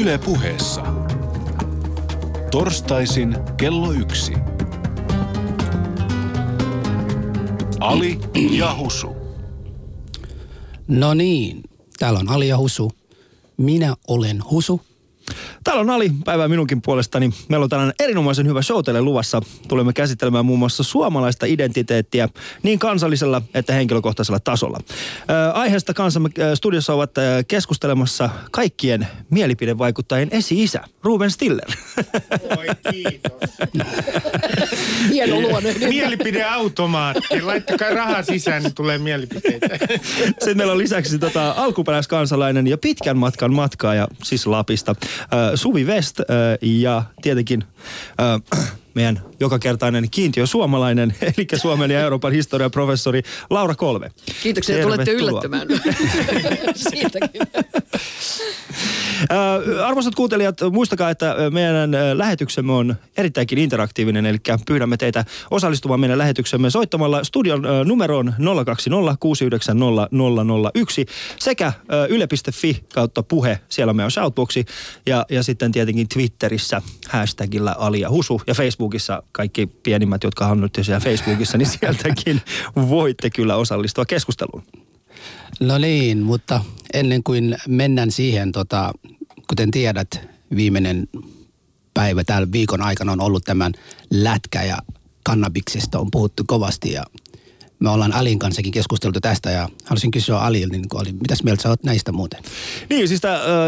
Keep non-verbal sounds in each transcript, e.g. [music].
Yle puheessa. Torstaisin kello yksi. Ali ja Husu. No niin, täällä on Ali ja Husu. Minä olen Husu. Täällä on Ali, päivää minunkin puolestani. Meillä on tällainen erinomaisen hyvä show teille luvassa. Tulemme käsittelemään muun muassa suomalaista identiteettiä niin kansallisella että henkilökohtaisella tasolla. Ää, aiheesta kanssamme ää, studiossa ovat ää, keskustelemassa kaikkien mielipidevaikuttajien esi-isä, Ruben Stiller. Oi kiitos. [laughs] Hieno luonne. Mielipideautomaatti. Laittakaa rahaa sisään, niin tulee mielipiteitä. [laughs] Sitten meillä on lisäksi tota, alkuperäiskansalainen ja pitkän matkan matkaaja, siis Lapista, ää, Suvi West ja tietenkin meidän jokakertainen kiintiö suomalainen, [laughs] eli Suomen ja Euroopan historian professori Laura Kolve. Kiitoksia, että tulette yllättämään. [laughs] Siitäkin. Äh, arvoisat kuuntelijat, muistakaa, että meidän äh, lähetyksemme on erittäinkin interaktiivinen, eli pyydämme teitä osallistumaan meidän lähetyksemme soittamalla studion äh, numeroon 020 690 001 sekä yle.fi kautta puhe, siellä meidän shoutboxi ja, ja sitten tietenkin Twitterissä hashtagillä Ali ja Husu ja Facebookissa kaikki pienimmät, jotka on nyt jo siellä Facebookissa, niin sieltäkin voitte kyllä osallistua keskusteluun. No niin, mutta ennen kuin mennään siihen, tota, kuten tiedät, viimeinen päivä täällä viikon aikana on ollut tämän lätkä ja kannabiksesta on puhuttu kovasti ja me ollaan Alin kanssakin keskusteltu tästä ja haluaisin kysyä Alilta, niin Ali, mitäs mieltä sä oot näistä muuten? Niin, siis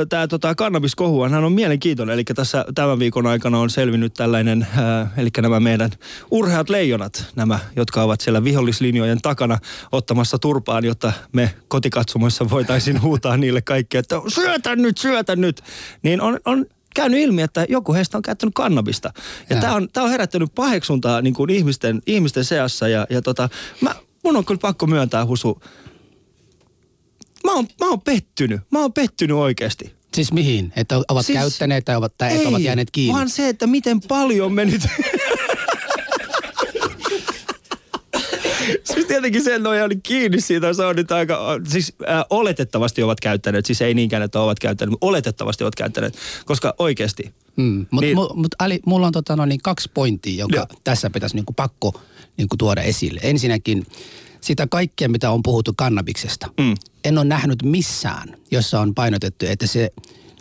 tämä tota, kannabiskohu, hän on mielenkiintoinen. Eli tässä tämän viikon aikana on selvinnyt tällainen, äh, eli nämä meidän urheat leijonat, nämä, jotka ovat siellä vihollislinjojen takana ottamassa turpaan, jotta me kotikatsomoissa voitaisiin [laughs] huutaa niille kaikki, että syötä nyt, syötä nyt. Niin on, on käynyt ilmi, että joku heistä on käyttänyt kannabista. Ja tämä on, tää on herättänyt paheksuntaa niin kuin ihmisten, ihmisten seassa. Ja, ja tota, mä, mun on kyllä pakko myöntää, Husu, mä oon, mä oon pettynyt. Mä oon pettynyt oikeasti. Siis mihin? Että ovat Siis- käyttäneet tai, ovat, tai että ovat jääneet kiinni? vaan se, että miten paljon me nyt... [laughs] siis tietenkin sen on jäänyt kiinni siitä, se on nyt aika, siis äh, oletettavasti ovat käyttäneet, siis ei niinkään, että ovat käyttäneet, mutta oletettavasti ovat käyttäneet, koska oikeasti. Mm. Mutta Niin. niin. mut, Ali, mulla on tota, no, niin kaksi pointtia, joka Joo. tässä pitäisi niinku pakko niinku tuoda esille. Ensinnäkin sitä kaikkea, mitä on puhuttu kannabiksesta. Mm. En ole nähnyt missään, jossa on painotettu, että se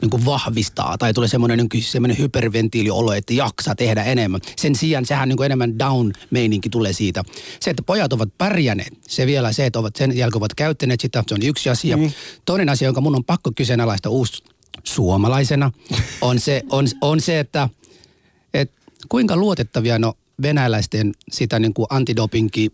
niinku vahvistaa tai tulee semmoinen niinku, semmoinen hyperventiiliolo, että jaksaa tehdä enemmän. Sen sijaan sehän niinku enemmän down-meininki tulee siitä. Se, että pojat ovat pärjänneet, se vielä se, että ovat sen jälkeen ovat käyttäneet sitä, se on yksi asia. Mm. Toinen asia, jonka mun on pakko kyseenalaista uusi suomalaisena, on se, on, on se että, että kuinka luotettavia no venäläisten sitä niin kuin antidopinki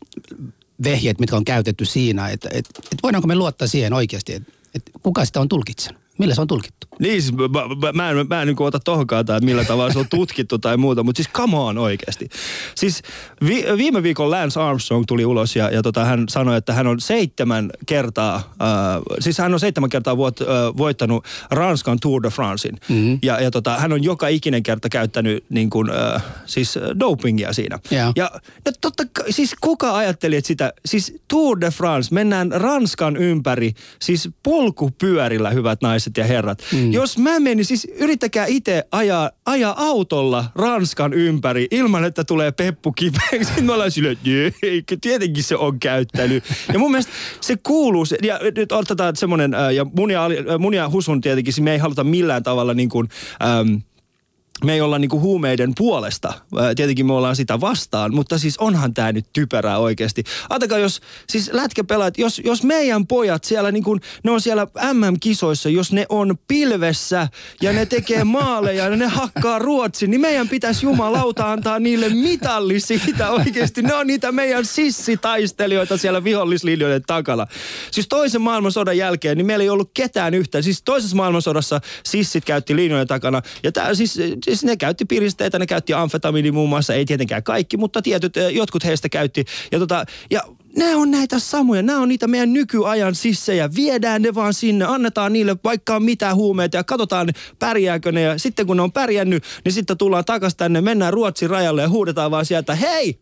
vehjeet, mitkä on käytetty siinä, että, että, että voidaanko me luottaa siihen oikeasti, että, että kuka sitä on tulkitsenut, millä se on tulkittu. Niin, siis mä, mä, mä en, mä en niin ota tohon kantaa, että millä tavalla se on [laughs] tutkittu tai muuta, mutta siis come on oikeasti. Siis vi, viime viikon Lance Armstrong tuli ulos ja, ja tota, hän sanoi, että hän on seitsemän kertaa, äh, siis hän on seitsemän kertaa voit, äh, voittanut Ranskan Tour de Francein. Mm-hmm. Ja, ja tota, hän on joka ikinen kerta käyttänyt niin kuin, äh, siis dopingia siinä. Joo. Ja, ja totta siis kuka ajatteli, että sitä, siis Tour de France, mennään Ranskan ympäri, siis polkupyörillä, hyvät naiset ja herrat. Mm. Jos mä menin, siis yrittäkää itse ajaa, ajaa autolla Ranskan ympäri ilman, että tulee peppu kipeäksi. [laughs] Sitten me ollaan silleen, että tietenkin se on käyttänyt. Ja mun mielestä se kuuluu, se, ja nyt otetaan semmoinen, äh, ja mun ja, äh, mun ja Husun tietenkin, siis me ei haluta millään tavalla niin kuin, ähm, me ei olla niinku huumeiden puolesta. Tietenkin me ollaan sitä vastaan, mutta siis onhan tämä nyt typerää oikeasti. Ajatelkaa, jos siis lätkäpelaat, jos, jos meidän pojat siellä niinku, ne on siellä MM-kisoissa, jos ne on pilvessä ja ne tekee [laughs] maaleja ja ne hakkaa Ruotsin, niin meidän pitäisi jumalauta antaa niille mitalli siitä oikeasti. Ne on niitä meidän sissitaistelijoita siellä vihollislinjojen takana. Siis toisen maailmansodan jälkeen, niin meillä ei ollut ketään yhtään. Siis toisessa maailmansodassa sissit käytti linjojen takana. Ja tää, siis, siis ne käytti piristeitä, ne käytti amfetamiini muun muassa. Ei tietenkään kaikki, mutta tietyt, eh, jotkut heistä käytti. Ja, tota, ja nämä on näitä samoja, nämä on niitä meidän nykyajan sissejä. Viedään ne vaan sinne, annetaan niille vaikka mitä huumeita ja katsotaan pärjääkö ne. Ja sitten kun ne on pärjännyt, niin sitten tullaan takaisin tänne, mennään Ruotsin rajalle ja huudetaan vaan sieltä, hei,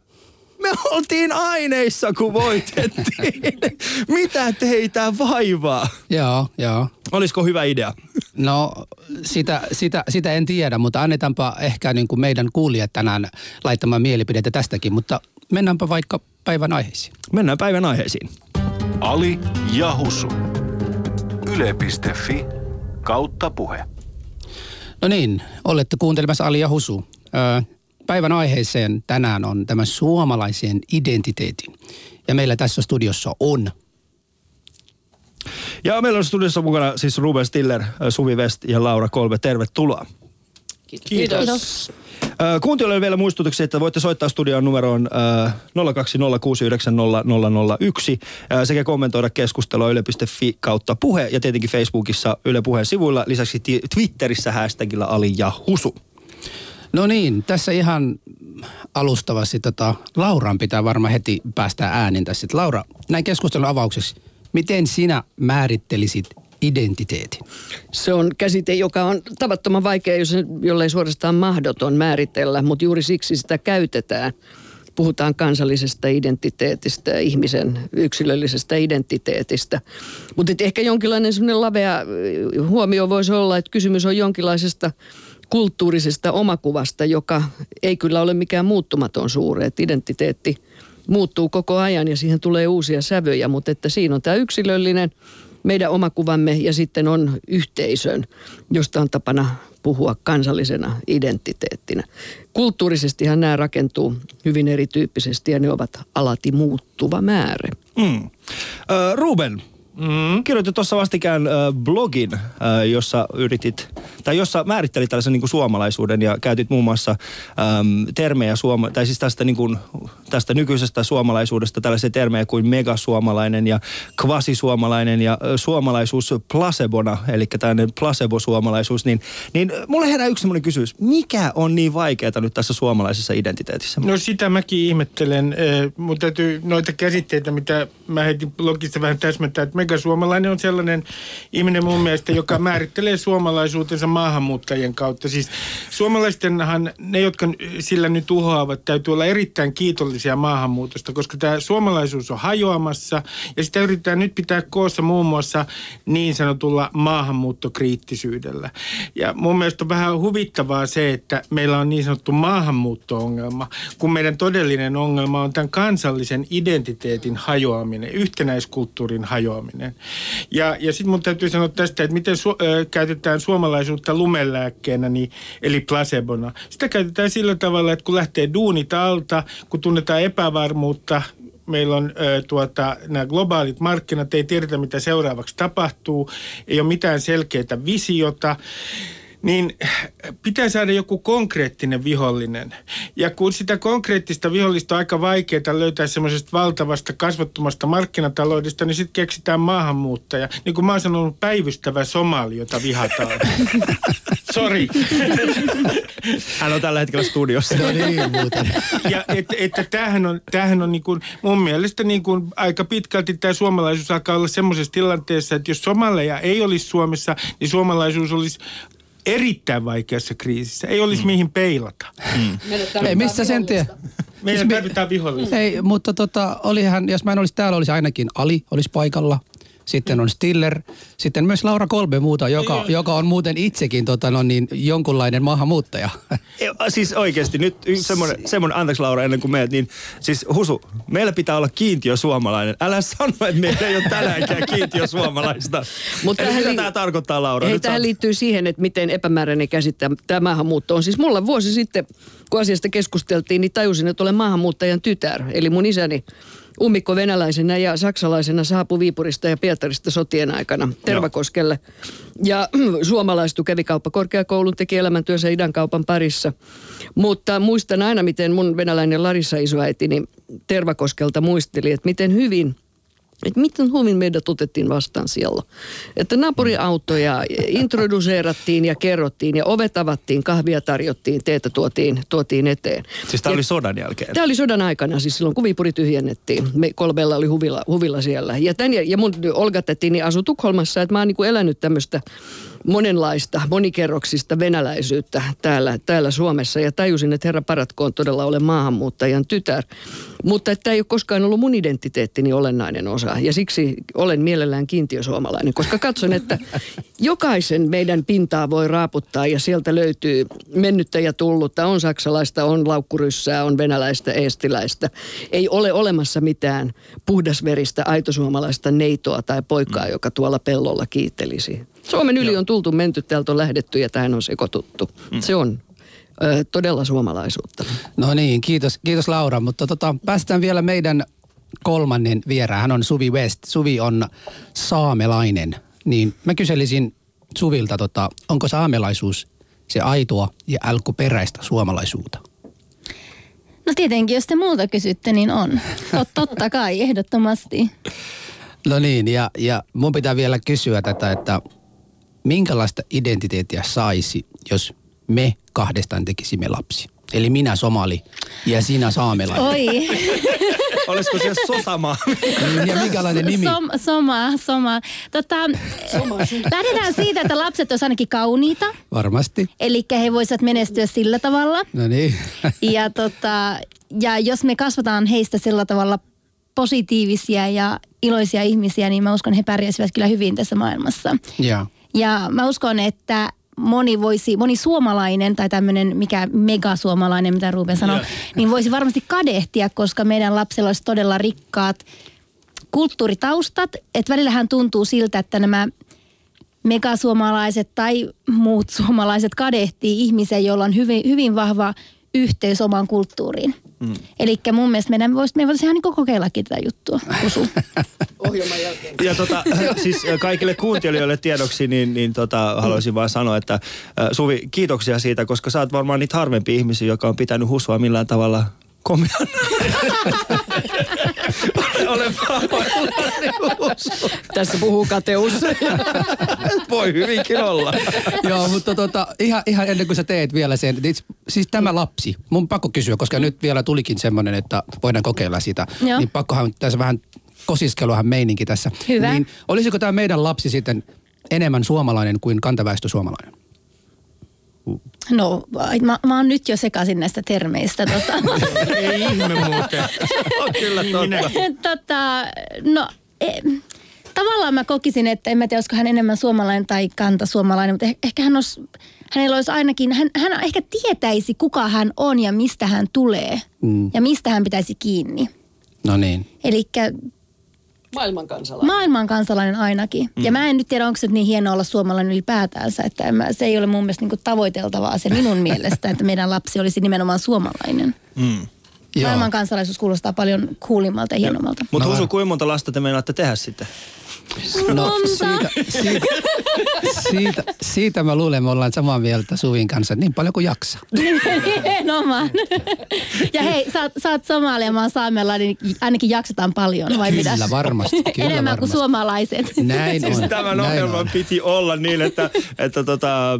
me oltiin aineissa, kun voitettiin. [laughs] Mitä teitä vaivaa? Joo, joo. Olisiko hyvä idea? No sitä, sitä, sitä en tiedä, mutta annetaanpa ehkä niin kuin meidän kuulijat tänään laittamaan mielipiteitä tästäkin, mutta mennäänpä vaikka päivän aiheisiin. Mennään päivän aiheisiin. Ali ja Husu. Yle.fi kautta puhe. No niin, olette kuuntelemassa Ali ja Husu. Ö, päivän aiheeseen tänään on tämä suomalaisen identiteetin. Ja meillä tässä studiossa on Ja meillä on studiossa mukana siis Ruben Stiller, Suvi West ja Laura Kolbe. Tervetuloa. Kiitos. Ö, Kuuntelijoille vielä muistutuksia, että voitte soittaa studion numeroon ö, 020690001 ö, sekä kommentoida keskustelua yle.fi kautta puhe ja tietenkin Facebookissa Yle Puheen sivuilla. Lisäksi Twitterissä hashtagilla Ali ja Husu. No niin, tässä ihan alustavasti tota, Lauran pitää varmaan heti päästä äänin tässä. Laura, näin keskustelun avaukseksi, miten sinä määrittelisit identiteetin? Se on käsite, joka on tavattoman vaikea, jos jollei suorastaan mahdoton määritellä, mutta juuri siksi sitä käytetään. Puhutaan kansallisesta identiteetistä, ihmisen yksilöllisestä identiteetistä. Mutta ehkä jonkinlainen semmoinen lavea ö, huomio voisi olla, että kysymys on jonkinlaisesta kulttuurisesta omakuvasta, joka ei kyllä ole mikään muuttumaton suuri. Että identiteetti muuttuu koko ajan ja siihen tulee uusia sävöjä, mutta että siinä on tämä yksilöllinen meidän omakuvamme ja sitten on yhteisön, josta on tapana puhua kansallisena identiteettinä. Kulttuurisestihan nämä rakentuu hyvin erityyppisesti ja ne ovat alati muuttuva määrä. Mm. Ö, Ruben, mm. kirjoitit tuossa vastikään ö, blogin, ö, jossa yritit, tai jossa määrittelit tällaisen niin kuin suomalaisuuden ja käytit muun muassa äm, termejä, suoma, tai siis tästä, niin kuin, tästä nykyisestä suomalaisuudesta tällaisia termejä kuin megasuomalainen ja kvasisuomalainen ja ö, suomalaisuus placebona, eli tällainen placebo-suomalaisuus, niin, niin mulle herää yksi semmoinen kysymys. Mikä on niin vaikeaa nyt tässä suomalaisessa identiteetissä? No sitä mäkin ihmettelen, eh, mutta täytyy noita käsitteitä, mitä mä heitin blogissa vähän täsmentää, että megasuomalainen on sellainen ihminen mun mielestä, joka määrittelee suomalaisuutensa maahanmuuttajien kautta. Siis suomalaistenhan, ne jotka sillä nyt uhoavat, täytyy olla erittäin kiitollisia maahanmuutosta, koska tämä suomalaisuus on hajoamassa ja sitä yritetään nyt pitää koossa muun muassa niin sanotulla maahanmuuttokriittisyydellä. Ja mun mielestä on vähän huvittavaa se, että meillä on niin sanottu maahanmuutto-ongelma, kun meidän todellinen ongelma on tämän kansallisen identiteetin hajoaminen, yhtenäiskulttuurin hajoaminen. Ja, ja sitten mun täytyy sanoa tästä, että miten su- ö, käytetään suomalaisuutta lumelääkkeenä, niin, eli placebona. Sitä käytetään sillä tavalla, että kun lähtee duunit alta, kun tunnetaan epävarmuutta, meillä on ö, tuota, nämä globaalit markkinat, ei tiedetä mitä seuraavaksi tapahtuu, ei ole mitään selkeää visiota, niin pitää saada joku konkreettinen vihollinen. Ja kun sitä konkreettista vihollista on aika vaikeaa löytää semmoisesta valtavasta kasvottomasta markkinataloudesta, niin sitten keksitään maahanmuuttaja. Niin kuin mä oon sanonut, päivystävä somali, jota vihataan. [laughs] Sori. [laughs] Hän on tällä hetkellä studiossa. No niin, muuten. Ja että, että tämähän on, tämähän on niin kuin, mun mielestä niin kuin aika pitkälti tämä suomalaisuus alkaa olla semmoisessa tilanteessa, että jos somaleja ei olisi Suomessa, niin suomalaisuus olisi erittäin vaikeassa kriisissä. Ei olisi mihin peilata. Ei, missä sen tie? Meidän tarvitaan vihollisia. Ei, mutta tota, olihan, jos mä en olisi täällä, olisi ainakin Ali olisi paikalla. Sitten on Stiller, sitten myös Laura Kolbe muuta, joka, joka on muuten itsekin tota, no niin, jonkunlainen maahanmuuttaja. Siis oikeasti nyt semmoinen, semmoinen, anteeksi Laura ennen kuin meet, niin siis Husu, meillä pitää olla kiintiö suomalainen. Älä sano, että meillä ei ole tänäänkään kiintiö suomalaista. Mutta mitä li- tämä tarkoittaa Laura? Hei, Nyt tähän saat- liittyy siihen, että miten epämääräinen käsite tämä maahanmuutto on. Siis mulla vuosi sitten, kun asiasta keskusteltiin, niin tajusin, että olen maahanmuuttajan tytär. Eli mun isäni ummikko venäläisenä ja saksalaisena saapui Viipurista ja Pietarista sotien aikana Tervakoskelle. Ja [clears throat] suomalaistui, kävi kauppakorkeakoulun, teki elämäntyönsä idänkaupan parissa. Mutta muistan aina, miten mun venäläinen Larissa isoäitini Tervakoskelta muisteli, että miten hyvin että miten hyvin meidät otettiin vastaan siellä. Että naapuriautoja introduseerattiin ja kerrottiin ja ovet avattiin, kahvia tarjottiin, teetä tuotiin, tuotiin eteen. Siis tämä oli sodan jälkeen. Tämä oli sodan aikana, siis silloin kun Viipuri tyhjennettiin. Me kolmella oli huvilla, huvilla siellä. Ja, tän, ja mun Olga tätini asui Tukholmassa, että mä oon niinku elänyt tämmöistä monenlaista, monikerroksista venäläisyyttä täällä, täällä Suomessa. Ja tajusin, että herra paratkoon todella olen maahanmuuttajan tytär. Mutta että ei ole koskaan ollut mun identiteettini olennainen osa. Ja siksi olen mielellään kiintiösuomalainen, koska katson, että jokaisen meidän pintaa voi raaputtaa ja sieltä löytyy mennyttä ja tullutta. On saksalaista, on laukkuryssää, on venäläistä, eestiläistä. Ei ole olemassa mitään puhdasveristä, aitosuomalaista neitoa tai poikaa, joka tuolla pellolla kiittelisi. Suomen yli on tultu, menty, täältä on lähdetty ja tähän on sekoituttu. Se on ö, todella suomalaisuutta. No niin, kiitos, kiitos Laura, mutta tota, päästään vielä meidän kolmannen vieraan. Hän on Suvi West. Suvi on saamelainen. Niin mä kyselisin Suvilta, tota, onko saamelaisuus se aitoa ja alkuperäistä suomalaisuutta? No tietenkin, jos te multa kysytte, niin on. Tot, totta kai, ehdottomasti. No niin, ja, ja mun pitää vielä kysyä tätä, että minkälaista identiteettiä saisi, jos me kahdestaan tekisimme lapsi? Eli minä somali ja sinä saamelainen. Oi, [laughs] Olisiko se Sosama? Niin, ja minkälainen nimi? Som, soma, soma. Tota, lähdetään siitä, että lapset olisivat ainakin kauniita. Varmasti. Eli he voisivat menestyä sillä tavalla. No niin. [laughs] Ja, tota, ja jos me kasvataan heistä sillä tavalla positiivisia ja iloisia ihmisiä, niin mä uskon, he pärjäisivät kyllä hyvin tässä maailmassa. ja. Ja mä uskon, että moni voisi, moni suomalainen tai tämmöinen mikä megasuomalainen, mitä Ruben sanoi, niin voisi varmasti kadehtia, koska meidän lapsilla olisi todella rikkaat kulttuuritaustat. Että välillähän tuntuu siltä, että nämä megasuomalaiset tai muut [laughs] suomalaiset kadehtii ihmisiä, joilla on hyvin, hyvin vahva yhteys omaan kulttuuriin. Mm. Eli mun mielestä meidän voisi, me voisi ihan niin kokeillakin tätä juttua. Usu. [laughs] Ohjelman jälkeen. Ja tota, siis kaikille kuuntelijoille tiedoksi, niin, niin tota, haluaisin vaan sanoa, että Suvi, kiitoksia siitä, koska sä oot varmaan niitä harvempia ihmisiä, joka on pitänyt husua millään tavalla komian. [laughs] Olen. Tässä puhuu kateus. Voi hyvinkin olla. Joo, mutta tota, ihan, ihan ennen kuin sä teet vielä sen, niin siis tämä lapsi, mun pakko kysyä, koska nyt vielä tulikin semmoinen, että voidaan kokeilla sitä, Joo. niin pakkohan tässä vähän kosiskeluhan meininki tässä. Hyvä. Niin olisiko tämä meidän lapsi sitten enemmän suomalainen kuin kantaväestö suomalainen? No, mä, mä oon nyt jo sekaisin näistä termeistä. Tota. [laughs] Ei ihme muuten. On kyllä totta. tota, no, e, tavallaan mä kokisin, että en mä tiedä, olisiko hän enemmän suomalainen tai kantasuomalainen, mutta eh- ehkä hän olisi, hänellä olisi ainakin, hän, hän ehkä tietäisi, kuka hän on ja mistä hän tulee Mm. ja mistä hän pitäisi kiinni. No niin. Eli Maailman kansalainen. maailman kansalainen ainakin. Mm. Ja mä en nyt tiedä, onko se niin hienoa olla suomalainen ylipäätäänsä, että en mä, se ei ole mun mielestä niin tavoiteltavaa se minun [laughs] mielestä, että meidän lapsi olisi nimenomaan suomalainen. Mm. Maailman kansalaisuus kuulostaa paljon kuulimmalta ja hienommalta. Mutta No Husu, kuinka monta lasta te meinaatte tehdä sitten? No siitä, siitä, siitä, siitä mä luulen, me ollaan samaa mieltä Suvin kanssa, niin paljon kuin jaksaa. Nimenomaan. Ja hei, sä, oot- sä oot somali ja mä oon saamelainen, niin ainakin jaksetaan paljon, vai mitä? Kyllä varmasti, kyllä Enemmän varmasti. kuin suomalaiset. Näin Siis on. tämän näin ohjelman on. piti olla niin, että, että tota, äh,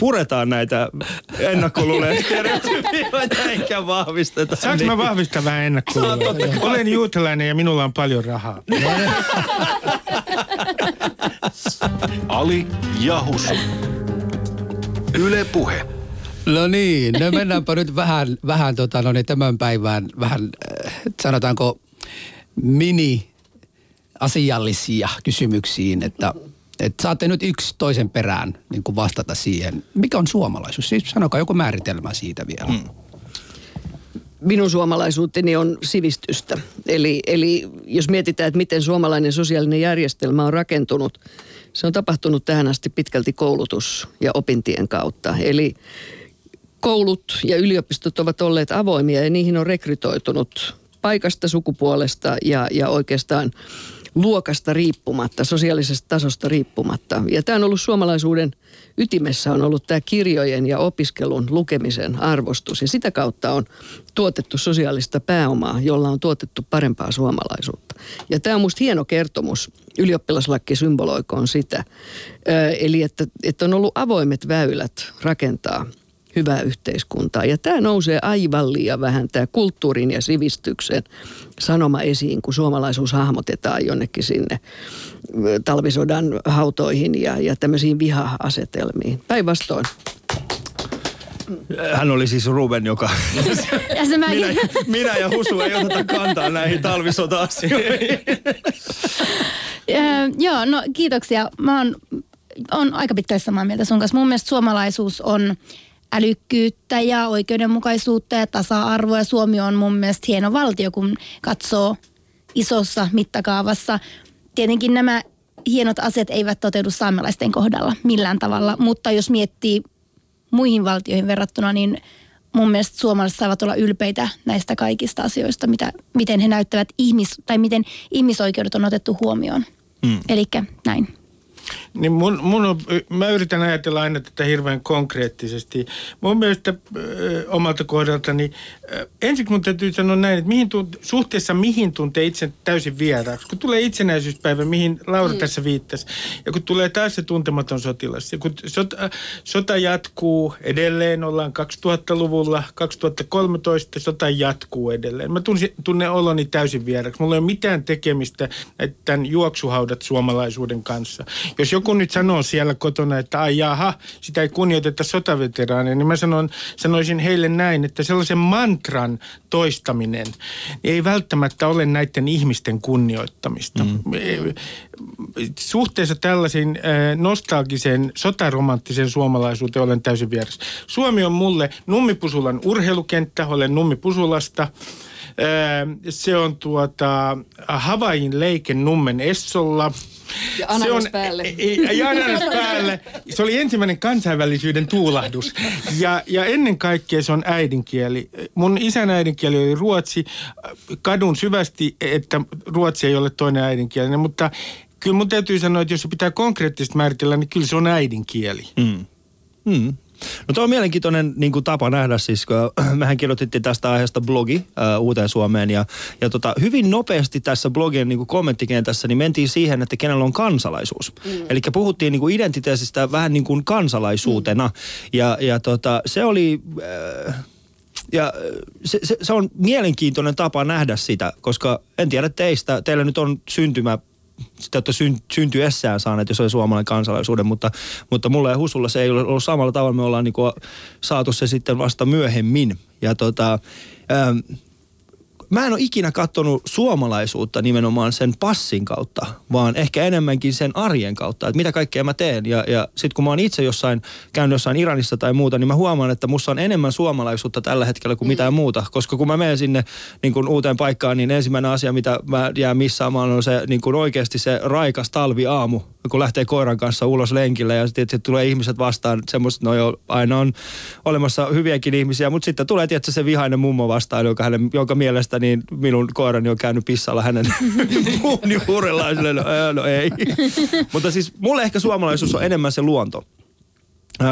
puretaan näitä ennakkoluuloja stereotypioita eikä vahvisteta. Saanko mä vahvistaa vähän ennakkoluuloja? Olen juutalainen ja minulla on paljon rahaa. [laughs] [laughs] Ali ja Husu. Yle Puhe. No niin, no mennäänpä nyt vähän, vähän tota, no niin, tämän päivään vähän, äh, sanotaanko mini asiallisia kysymyksiin, että, että saatte nyt yksi toisen perään niin kuin vastata siihen. Mikä on suomalaisuus? Siis sanokaa joku määritelmä siitä vielä. Mm. Minun suomalaisuuteni on sivistystä. Eli, eli jos mietitään, että miten suomalainen sosiaalinen järjestelmä on rakentunut, se on tapahtunut tähän asti pitkälti koulutus- ja opintien kautta. Eli koulut ja yliopistot ovat olleet avoimia ja niihin on rekrytoitunut paikasta, sukupuolesta ja, ja oikeastaan luokasta riippumatta, sosiaalisesta tasosta riippumatta. Ja tämä on ollut suomalaisuuden ytimessä on ollut tämä kirjojen ja opiskelun lukemisen arvostus. Ja sitä kautta on tuotettu sosiaalista pääomaa, jolla on tuotettu parempaa suomalaisuutta. Ja tämä on musta hieno kertomus. Ylioppilaslakki symboloikoon sitä. Eli että, että on ollut avoimet väylät rakentaa hyvää yhteiskuntaa. Ja tämä nousee aivan liian vähän, tämä kulttuurin ja sivistyksen sanoma esiin, kun suomalaisuus hahmotetaan jonnekin sinne talvisodan hautoihin ja, ja tämmöisiin viha-asetelmiin. Päinvastoin. Hän oli siis Ruben, joka... [laughs] Ja se mä minä, minä ja Husu ei oteta kantaa näihin talvisota-asioihin. [laughs] Joo, no kiitoksia. Mä oon, on aika pitkälle samaa mieltä sun kanssa. Mun mielestä suomalaisuus on älykkyyttä ja oikeudenmukaisuutta ja tasa-arvoa. Ja Suomi on mun mielestä hieno valtio, kun katsoo isossa mittakaavassa. Tietenkin nämä hienot asiat eivät toteudu saamelaisten kohdalla millään tavalla, mutta jos miettii muihin valtioihin verrattuna, niin mun mielestä suomalaiset saavat olla ylpeitä näistä kaikista asioista, mitä, miten he näyttävät ihmis, tai miten ihmisoikeudet on otettu huomioon. Mm. Eli näin. Niin mun, mun on, mä yritän ajatella aina tätä hirveän konkreettisesti. Mun mielestä äh, omalta kohdaltani, äh, ensiksi mun täytyy sanoa näin, että mihin tunt, suhteessa mihin tuntee itse täysin vieraaksi. Kun tulee itsenäisyyspäivä, mihin Laura mm. tässä viittasi, ja kun tulee taas se tuntematon sotilas, ja kun sota, sota jatkuu edelleen, ollaan 2000-luvulla, 2013 sota jatkuu edelleen. Mä tunnen, tunnen oloni täysin vieraksi. Mulla ei ole mitään tekemistä tämän juoksuhaudat suomalaisuuden kanssa. Jos joku nyt sanoo siellä kotona, että ai jaha, sitä ei kunnioiteta sotaveteraaneja, niin mä sanon, sanoisin heille näin, että sellaisen mantran toistaminen ei välttämättä ole näiden ihmisten kunnioittamista. Mm. Suhteessa tällaisiin nostalgiseen, sotaromanttisen suomalaisuuteen olen täysin vieressä. Suomi on mulle Nummipusulan urheilukenttä, olen Nummipusulasta. Se on tuota Havain leiken Nummen Essolla – ja ananas se on, päälle. Ja ananas päälle. Se oli ensimmäinen kansainvälisyyden tuulahdus. Ja, ja ennen kaikkea se on äidinkieli. Mun isän äidinkieli oli ruotsi. Kadun syvästi, että ruotsi ei ole toinen äidinkielinen, mutta kyllä mun täytyy sanoa, että jos se pitää konkreettisesti määritellä, niin kyllä se on äidinkieli. Mm. Mm. No tuo on mielenkiintoinen niin kuin tapa nähdä siis, kun mehän kirjoitettiin tästä aiheesta blogi ää, Uuteen Suomeen ja, ja tota, hyvin nopeasti tässä blogin niin kuin kommenttikentässä niin mentiin siihen, että kenellä on kansalaisuus. Mm. Eli puhuttiin niin kuin identiteetistä vähän niin kuin kansalaisuutena mm. ja, ja tota, se oli... Äh, ja se, se, se on mielenkiintoinen tapa nähdä sitä, koska en tiedä teistä, teillä nyt on syntymä sitä, että syn, syntyessään saaneet, jos oli suomalainen kansalaisuuden, mutta, mutta mulla ja Husulla se ei ole ollut samalla tavalla. Me ollaan niin kuin saatu se sitten vasta myöhemmin. Ja tota, ähm, mä en ole ikinä katsonut suomalaisuutta nimenomaan sen passin kautta, vaan ehkä enemmänkin sen arjen kautta, että mitä kaikkea mä teen. Ja, ja sitten kun mä oon itse jossain, käynyt jossain Iranissa tai muuta, niin mä huomaan, että musta on enemmän suomalaisuutta tällä hetkellä kuin mm. mitään muuta. Koska kun mä menen sinne niin kun uuteen paikkaan, niin ensimmäinen asia, mitä mä jään missaamaan, on se niin kun oikeasti se raikas talviaamu, kun lähtee koiran kanssa ulos lenkille ja sitten tulee ihmiset vastaan, semmoiset, no jo aina on olemassa hyviäkin ihmisiä, mutta sitten tulee tietysti se vihainen mummo vastaan, joka, hänen, jonka mielestä niin minun koirani on käynyt pissalla hänen [laughs] puuni huurellaan no, no ei. [laughs] mutta siis mulle ehkä suomalaisuus on enemmän se luonto.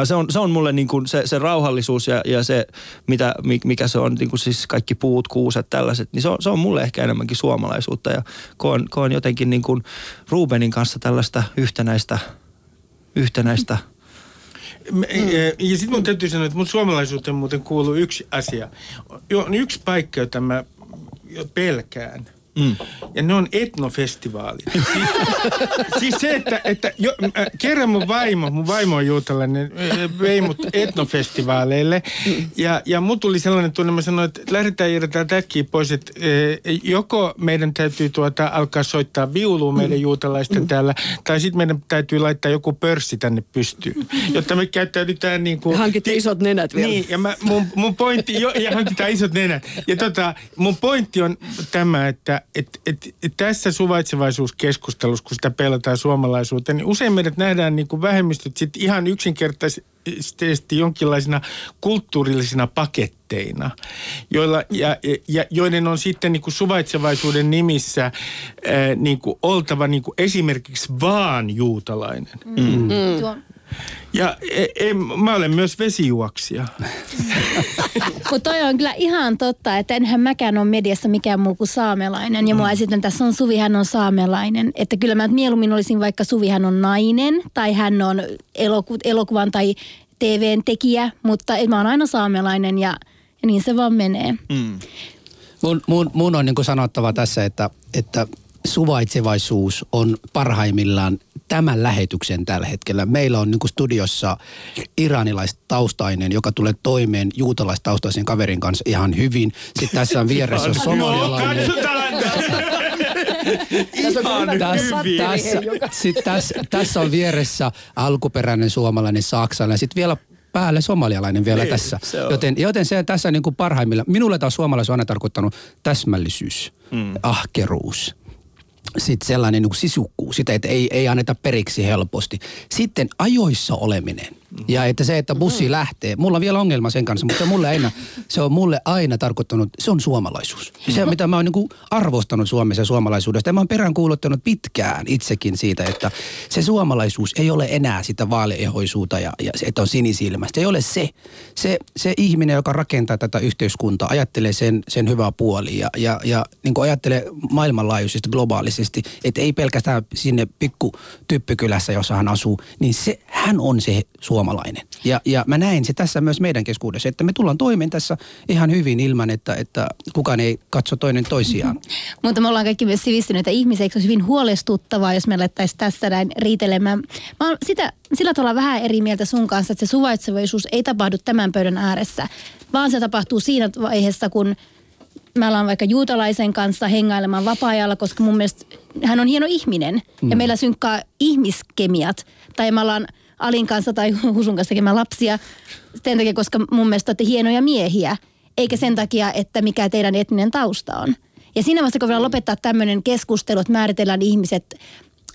Se on, se on mulle niin kuin se, se rauhallisuus ja, ja se, mitä, mikä se on, niin kuin siis kaikki puut, kuuset, tällaiset, niin se on, se on mulle ehkä enemmänkin suomalaisuutta. Ja koen, koen jotenkin niin kuin Rubenin kanssa tällaista yhtenäistä, yhtenäistä Mm. Ja sitten mun täytyy sanoa, että mun suomalaisuuteen muuten kuuluu yksi asia. On yksi paikka, jota mä pelkään – Mm. Ja ne on etnofestivaalit. siis, [laughs] siis se, että, että jo, äh, kerran mun vaimo, mun vaimo on juutalainen, äh, vei mut etnofestivaaleille. Ja, ja mun tuli sellainen tunne, mä sanoin, että lähdetään irrotaan täkkiä pois, että äh, joko meidän täytyy tuota, alkaa soittaa viulua meidän mm. juutalaisten mm. täällä, tai sitten meidän täytyy laittaa joku pörssi tänne pystyyn, jotta me käyttäydytään niin kuin... Hankitte isot nenät vielä. Niin, ja mä, mun, mun pointti, jo, ja hankitaan isot nenät. Ja tota, mun pointti on tämä, että et, et, et tässä suvaitsevaisuuskeskustelussa, kun sitä pelataan suomalaisuuteen, niin usein meidät nähdään niin kuin vähemmistöt sit ihan yksinkertaisesti jonkinlaisina kulttuurillisina paketteina, joilla, ja, ja, joiden on sitten niin kuin suvaitsevaisuuden nimissä ää, niin kuin oltava niin kuin esimerkiksi vaan juutalainen. Mm. Mm. Ja e, e, mä olen myös vesijuoksija. [laughs] Mutta toi on kyllä ihan totta, että enhän mäkään ole mediassa mikään muu kuin saamelainen. Ja mua mm. esitän, tässä on Suvi, hän on saamelainen. Että kyllä mä mieluummin olisin vaikka Suvi, hän on nainen tai hän on eloku- elokuvan tai TVn tekijä, mutta mä oon aina saamelainen ja, ja niin se vaan menee. Mm. Mun, mun, mun on niin kuin sanottava tässä, että, että suvaitsevaisuus on parhaimmillaan tämän lähetyksen tällä hetkellä. Meillä on niin studiossa iranilaistaustainen, joka tulee toimeen juutalaistaustaisen kaverin kanssa ihan hyvin. Sitten tässä on vieressä somalialainen. Tässä, tässä, sit tässä, tässä on vieressä alkuperäinen suomalainen saksalainen. Sitten vielä päälle somalialainen vielä Niin, tässä. se on. Joten, joten se tässä niin kuin parhaimmilla. Minulle taas suomalaisuus on aina tarkoittanut täsmällisyys, mm. ahkeruus. Sitten sellainen niin sisukkuus, sitä, että ei, ei anneta periksi helposti. Sitten ajoissa oleminen. Ja että se, että bussi lähtee. Mulla on vielä ongelma sen kanssa, mutta se, mulle aina, se on mulle aina tarkoittanut, se on suomalaisuus. Se, mitä mä oon niin arvostanut Suomessa suomalaisuudesta. Ja mä oon peräänkuuluttanut pitkään itsekin siitä, että se suomalaisuus ei ole enää sitä vaaleehoisuutta ja, ja se, että on sinisilmästä. Se ei ole se. Se, se ihminen, joka rakentaa tätä yhteiskuntaa, ajattelee sen, sen hyvää puoli ja, ja, ja niin ajattelee maailmanlaajuisesti, globaalisesti, että ei pelkästään sinne pikku typpykylässä, jossa hän asuu, niin se, hän on se suomalainen. Ja, ja mä näen se tässä myös meidän keskuudessa, että me tullaan toimeen tässä ihan hyvin ilman, että, että kukaan ei katso toinen toisiaan. [laughs] Mutta me ollaan kaikki myös sivistyneitä ihmisiä, eikö se olisi hyvin huolestuttavaa, jos me alettaisiin tässä näin riitelemään. Mä oon sitä, sillä tavalla vähän eri mieltä sun kanssa, että se suvaitsevaisuus ei tapahdu tämän pöydän ääressä, vaan se tapahtuu siinä vaiheessa, kun mä alan vaikka juutalaisen kanssa hengailemaan vapaa-ajalla, koska mun mielestä hän on hieno ihminen mm. ja meillä synkkaa ihmiskemiat. Tai mä alan Alin kanssa tai [laughs] Husun kanssa tekemään lapsia sen takia, koska mun mielestä olette hienoja miehiä, eikä sen takia, että mikä teidän etninen tausta on. Ja siinä vaiheessa, kun voidaan lopettaa tämmöinen keskustelu, että määritellään ihmiset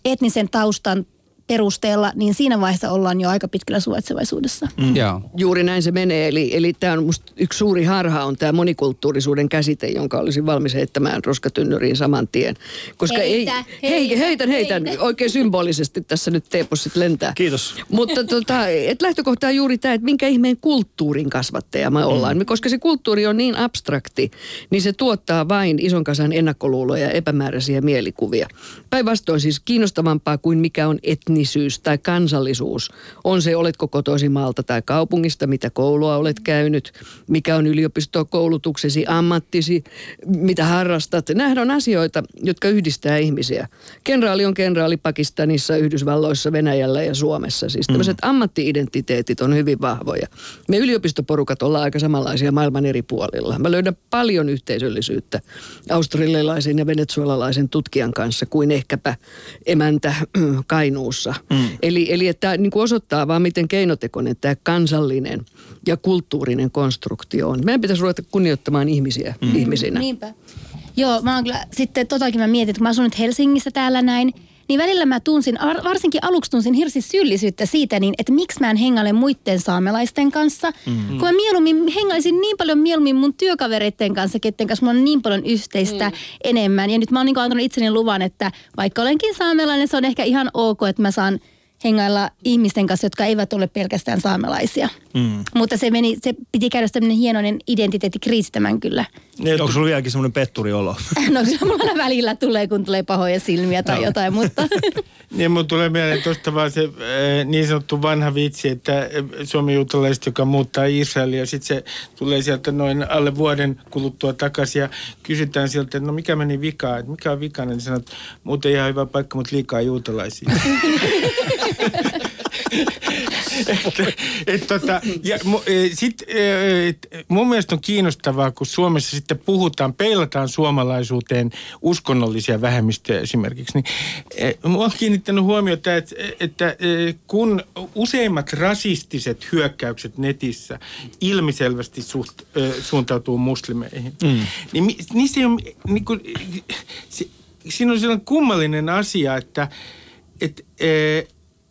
etnisen taustan perusteella, niin siinä vaiheessa ollaan jo aika pitkällä suvaitsevaisuudessa. Mm. Joo. Juuri näin se menee. Eli, eli tämä on musta yksi suuri harha on tämä monikulttuurisuuden käsite, jonka olisin valmis heittämään roskatynnyriin saman tien. Koska Heitä, ei, heitä, heitän, heitän. heitä. Oikein symbolisesti tässä nyt teepussit lentää. Kiitos. Mutta tota, et lähtökohta on juuri tämä, että minkä ihmeen kulttuurin kasvattaja me ollaan. Mm. Koska se kulttuuri on niin abstrakti, niin se tuottaa vain ison kasan ennakkoluuloja ja epämääräisiä mielikuvia. Päinvastoin siis kiinnostavampaa kuin mikä on etnisyys tai kansallisuus. On se, oletko kotoisin maalta tai kaupungista, mitä koulua olet käynyt, mikä on yliopistokoulutuksesi, ammattisi, mitä harrastat. Nähdään on asioita, jotka yhdistää ihmisiä. Kenraali on kenraali Pakistanissa, Yhdysvalloissa, Venäjällä ja Suomessa. Siis tämmöiset ammattiidentiteetit on hyvin vahvoja. Me yliopistoporukat ollaan aika samanlaisia maailman eri puolilla. Mä löydän paljon yhteisöllisyyttä australialaisen ja venezuelalaisen tutkijan kanssa kuin ehkäpä emäntä [clears throat] Kainuussa. Mm. Eli, eli että niin kuin osoittaa vaan, miten keinotekoinen tämä kansallinen ja kulttuurinen konstruktio on. Meidän pitäisi ruveta kunnioittamaan ihmisiä mm. ihmisinä. Niinpä. Joo, mä oon kyllä, sitten totakin mä mietin, että kun mä asun nyt Helsingissä täällä näin, niin välillä mä tunsin, ar- varsinkin aluksi tunsin hirsi syyllisyyttä siitä, niin, että miksi mä en hengaile muiden saamelaisten kanssa. Mm-hmm. Kun mä mieluummin hengaisin niin paljon mieluummin mun työkavereiden kanssa, ketten kanssa mulla on niin paljon yhteistä mm. enemmän. Ja nyt mä oon niin antanut itseni luvan, että vaikka olenkin saamelainen, se on ehkä ihan ok, että mä saan hengailla ihmisten kanssa, jotka eivät ole pelkästään saamelaisia. Mm. Mutta se, meni, se piti käydä tämmöinen hienoinen identiteettikriisi tämän kyllä. Niin, onko sulla vieläkin semmoinen petturiolo? [laughs] No kyllä mulla välillä tulee, kun tulee pahoja silmiä tai Joo. jotain, mutta... [laughs] Niin mun tulee mieleen tuosta vaan se äh, niin sanottu vanha vitsi, että äh, suomen juutalaiset, joka muuttaa Israelia, ja sitten se tulee sieltä noin alle vuoden kuluttua takaisin ja kysytään sieltä, että no mikä meni vikaan, että mikä on vikana, niin sanot, muuten ihan hyvä paikka, mutta liikaa juutalaisia. [laughs] et, et, tota, ja, e, sit, e, et, mun mielestä on kiinnostavaa, kun Suomessa sitten puhutaan, peilataan suomalaisuuteen uskonnollisia vähemmistöjä esimerkiksi. Niin, e, mua on kiinnittänyt huomiota, että, että kun useimmat rasistiset hyökkäykset netissä ilmiselvästi suht, e, suuntautuu muslimeihin, mm. niin niissä ei ole, niin kuin, se, siinä on sellainen kummallinen asia, että et, e,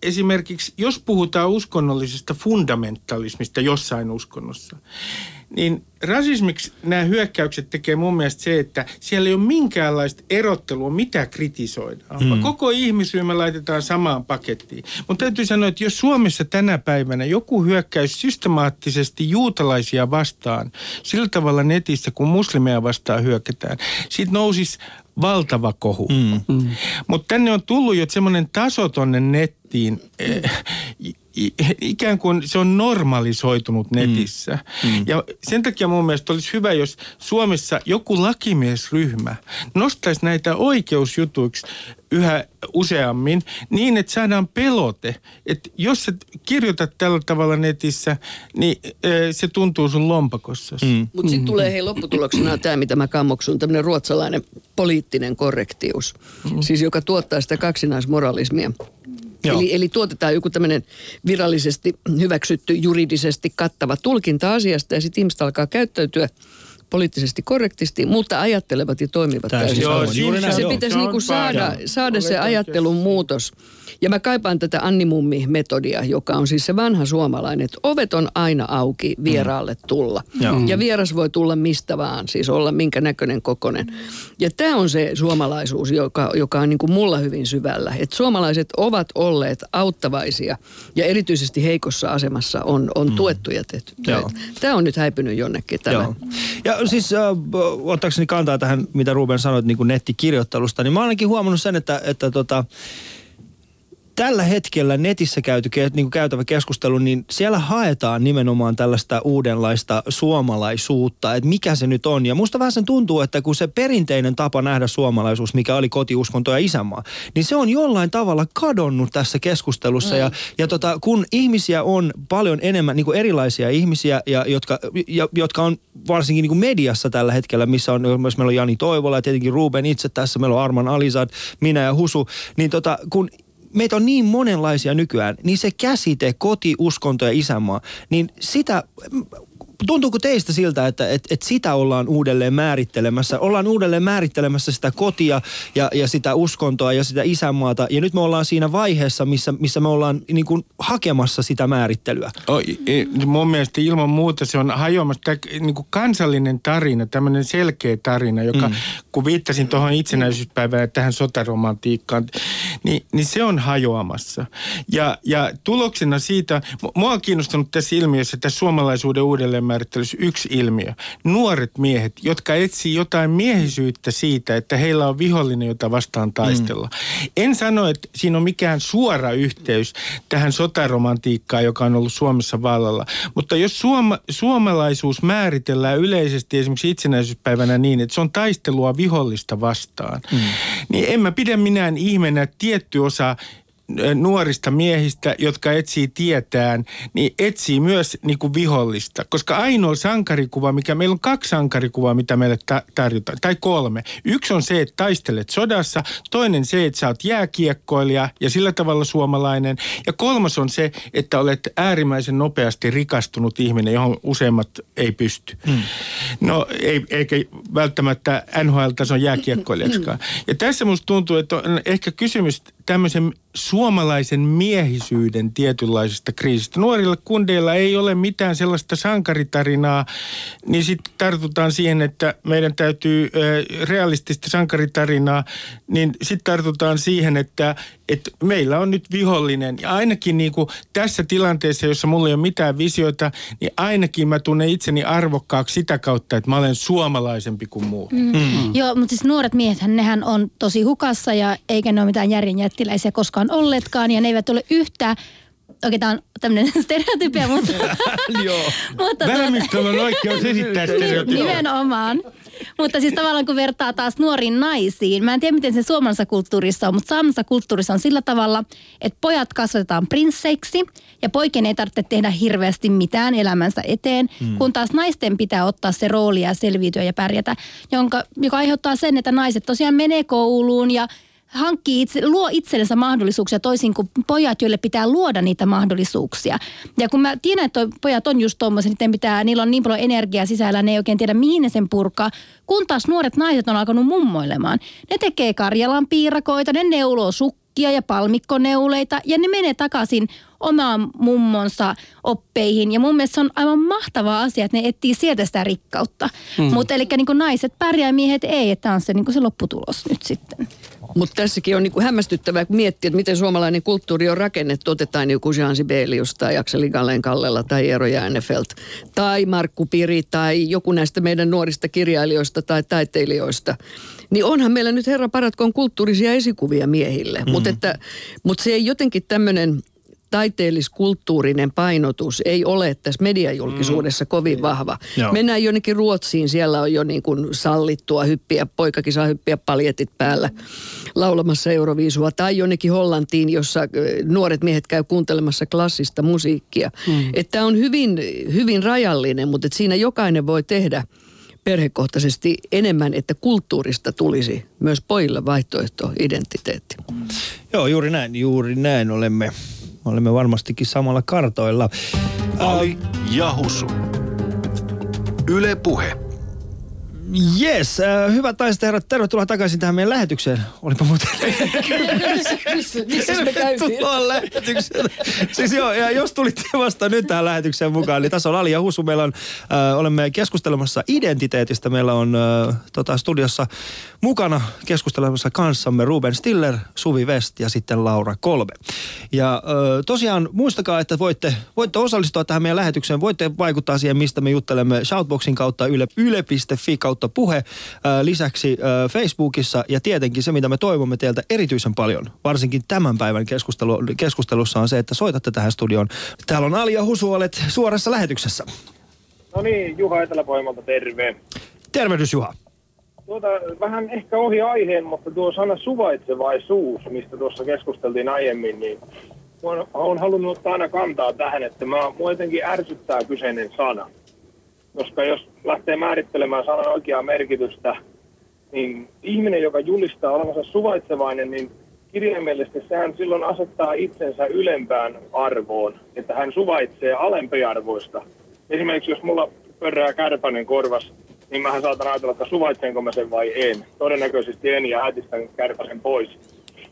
esimerkiksi jos puhutaan uskonnollisesta fundamentalismista jossain uskonnossa, niin rasismiksi nämä hyökkäykset tekee mun mielestä se, että siellä ei ole minkäänlaista erottelua, mitä kritisoidaan. Mm. Koko ihmisryhmä laitetaan samaan pakettiin. Mutta täytyy sanoa, että jos Suomessa tänä päivänä joku hyökkäys systemaattisesti juutalaisia vastaan, sillä tavalla netissä kun muslimeja vastaan hyökätään, siitä nousisi valtava kohu. Mm. Mm. Mutta tänne on tullut jo semmoinen taso tonne nettiin, eh, ikään kuin se on normalisoitunut netissä. Mm. Ja sen takia mun mielestä olisi hyvä, jos Suomessa joku lakimiesryhmä nostaisi näitä oikeusjutuiksi yhä useammin niin, että saadaan pelote. Että jos sä kirjoitat tällä tavalla netissä, niin se tuntuu sun lompakossa. Mm. Mutta sitten tulee hei lopputuloksena tämä, mitä mä kammoksun, tämmöinen ruotsalainen poliittinen korrektius. Mm. Siis joka tuottaa sitä kaksinaismoralismia. Joo. Eli, eli tuotetaan joku tämmöinen virallisesti hyväksytty, juridisesti kattava tulkinta asiasta ja sitten ihmiset alkaa käyttäytyä poliittisesti korrektisti, mutta ajattelevat ja toimivat Täysin täysin samoin. samoin. Juuri näin, Se joo. pitäisi niinku saada, saada se ajattelun muutos. Ja mä kaipaan tätä Annimummi-metodia, joka on siis se vanha suomalainen, että ovet on aina auki vieraalle tulla. Joo. Ja vieras voi tulla mistä vaan, siis olla minkä näköinen kokonen. Ja tämä on se suomalaisuus, joka, joka on niin kuin mulla hyvin syvällä. Että suomalaiset ovat olleet auttavaisia ja erityisesti heikossa asemassa on, on tuettu ja tehty. Joo. Tämä on nyt häipynyt jonnekin tämä. Joo. Ja siis äh, ottaakseni kantaa tähän, mitä Ruben sanoit niin kuin nettikirjoittelusta, niin mä oon ainakin huomannut sen, että, että tota, tällä hetkellä netissä käyty, niin kuin käytävä keskustelu, niin siellä haetaan nimenomaan tällaista uudenlaista suomalaisuutta, että mikä se nyt on. Ja musta vähän sen tuntuu, että kun se perinteinen tapa nähdä suomalaisuus, mikä oli kotiuskonto ja isänmaa, niin se on jollain tavalla kadonnut tässä keskustelussa. Mm. Ja, ja tota, kun ihmisiä on paljon enemmän, niin kuin erilaisia ihmisiä, ja, jotka, ja, jotka on varsinkin niin kuin mediassa tällä hetkellä, missä on myös meillä on Jani Toivola ja tietenkin Ruben itse tässä, meillä on Arman Alizad, minä ja Husu, niin tota, kun meitä on niin monenlaisia nykyään, niin se käsite, koti, uskonto ja isänmaa, niin sitä, tuntuuko teistä siltä, että et, et sitä ollaan uudelleen määrittelemässä? Ollaan uudelleen määrittelemässä sitä kotia ja, ja sitä uskontoa ja sitä isänmaata, ja nyt me ollaan siinä vaiheessa, missä, missä me ollaan niin kuin hakemassa sitä määrittelyä. O, i- mun mielestä ilman muuta se on hajoamassa. Tämä niin kuin kansallinen tarina, tämmöinen selkeä tarina, joka, mm. kun viittasin tuohon itsenäisyyspäivään ja tähän sotaromantiikkaan, niin, niin se on hajoamassa. Ja, ja tuloksena siitä, mu- mua on kiinnostunut tässä ilmiössä, tässä suomalaisuuden uudelleenmäärittelyssä yksi ilmiö. Nuoret miehet, jotka etsii jotain miehisyyttä siitä, että heillä on vihollinen, jota vastaan taistella. Mm. En sano, että siinä on mikään suora yhteys tähän sotaromantiikkaan, joka on ollut Suomessa vallalla. Mutta jos suoma, suomalaisuus määritellään yleisesti esimerkiksi itsenäisyyspäivänä niin, että se on taistelua vihollista vastaan, mm. niin en mä pidä minään ihmeenä, että tietty osa nuorista miehistä, jotka etsii tietään, niin etsii myös niin kuin vihollista. Koska ainoa sankarikuva, mikä meillä on kaksi sankarikuvaa, mitä meille ta- tarjotaan, tai kolme. Yksi on se, että taistelet sodassa, toinen se, että sä oot jääkiekkoilija ja sillä tavalla suomalainen. Ja kolmas on se, että olet äärimmäisen nopeasti rikastunut ihminen, johon useimmat ei pysty. Hmm. No ei, eikä välttämättä NHL-tason jääkiekkoilijaksikaan. Ja tässä musta tuntuu, että on ehkä kysymys tämmöisen suomalaisen miehisyyden tietynlaisesta kriisistä. Nuorilla kundeilla ei ole mitään sellaista sankaritarinaa, niin sitten tartutaan siihen, että meidän täytyy realistista sankaritarinaa, niin sitten tartutaan siihen, että, että meillä on nyt vihollinen. Ja ainakin niin kuin tässä tilanteessa, jossa mulla ei ole mitään visioita, niin ainakin mä tunnen itseni arvokkaaksi sitä kautta, että mä olen suomalaisempi kuin muu. Mm. Mm. Joo, mutta siis nuoret miehethän, nehän on tosi hukassa ja eikä ne ole mitään järjenjättiläisiä koskaan olleetkaan ja ne eivät ole yhtään Okei, tämä on tämmöinen [laughs] stereotypia, mutta... [laughs] Joo. [laughs] mutta Vähemmistöllä on oikeus esittää stereotypia. Nimenomaan. Mutta siis tavallaan kun vertaa taas nuoriin naisiin, mä en tiedä miten se suomalaisessa kulttuurissa on, mutta saamassa kulttuurissa on sillä tavalla, että pojat kasvatetaan prinsseiksi ja poikien ei tarvitse tehdä hirveästi mitään elämänsä eteen, mm. kun taas naisten pitää ottaa se rooli ja selviytyä ja pärjätä, jonka, joka aiheuttaa sen, että naiset tosiaan menee kouluun ja hankkii itse, luo itsellensä mahdollisuuksia toisin kuin pojat, joille pitää luoda niitä mahdollisuuksia. Ja kun mä tiedän, että pojat on just tommosia, niiden pitää, niillä on niin paljon energiaa sisällä, ne ei oikein tiedä mihin ne sen purkaa. Kun taas nuoret naiset on alkanut mummoilemaan. Ne tekee Karjalan piirakoita, ne neuloo sukkia ja palmikkoneuleita ja ne menee takaisin omaan mummonsa oppeihin. Ja mun mielestä se on aivan mahtava asia, että ne etsii sieltä sitä rikkautta. Mm. Mutta eli niin naiset pärjää, miehet ei, että on se, niin se lopputulos nyt sitten. Mutta tässäkin on niinku hämmästyttävää, kun miettii, että miten suomalainen kulttuuri on rakennettu. Otetaan joku Jean Sibelius tai Akseli Gallen Kallella tai Eero Jäänefelt tai Markku Piri tai joku näistä meidän nuorista kirjailijoista tai taiteilijoista. Niin onhan meillä nyt herra paratkoon kulttuurisia esikuvia miehille. Mm. Mutta mut se ei jotenkin tämmöinen taiteelliskulttuurinen painotus ei ole tässä mediajulkisuudessa mm. kovin vahva. Joo. Mennään jonnekin Ruotsiin, siellä on jo niin kuin sallittua hyppiä, poikakin saa hyppiä paljetit päällä laulamassa Euroviisua. Tai jonnekin Hollantiin, jossa nuoret miehet käy kuuntelemassa klassista musiikkia. Mm. Että on hyvin, hyvin rajallinen, mutta että siinä jokainen voi tehdä perhekohtaisesti enemmän, että kulttuurista tulisi myös pojille vaihtoehto identiteetti. Joo, juuri näin, juuri näin olemme, olemme varmastikin samalla kartoilla. Ali ja Husu. Yle Puhe. Yes, äh, hyvät naiset ja herrat, tervetuloa takaisin tähän meidän lähetykseen. Olipa muuten [laughs] Missä me käytiin? Lähetykseen. Siis joo, ja jos tulitte vasta nyt tähän lähetykseen mukaan, niin tässä on Ali ja Husu. Meillä on, äh, olemme keskustelemassa identiteetistä. Meillä on äh, tota, studiossa mukana keskustelemassa kanssamme Ruben Stiller, Suvi West ja sitten Laura Kolbe. Ja äh, tosiaan muistakaa, että voitte, voitte osallistua tähän meidän lähetykseen. Voitte vaikuttaa siihen, mistä me juttelemme Shoutboxin kautta yle, yle.fi kautta puhe. Lisäksi Facebookissa ja tietenkin se, mitä me toivomme teiltä erityisen paljon, varsinkin tämän päivän keskustelu, keskustelussa on se, että soitatte tähän studioon. Täällä on Ali ja Husu, olet suorassa lähetyksessä. No niin, Juha Eteläpoimalta terve. Tervehdys Juha. Tuota, vähän ehkä ohi aiheen, mutta tuo sana suvaitsevaisuus, mistä tuossa keskusteltiin aiemmin, niin olen, olen halunnut ottaa aina kantaa tähän, että mä, mua jotenkin ärsyttää kyseinen sana. Koska jos lähtee määrittelemään sanan oikeaa merkitystä, niin ihminen, joka julistaa olevansa suvaitsevainen, niin kirjaimellisesti sehän silloin asettaa itsensä ylempään arvoon, että hän suvaitsee alempiarvoista. Esimerkiksi jos mulla pörrää kärpänen korvas, niin mähän saatan ajatella, että suvaitsenko mä sen vai en. Todennäköisesti en ja äitistän kärpäsen pois.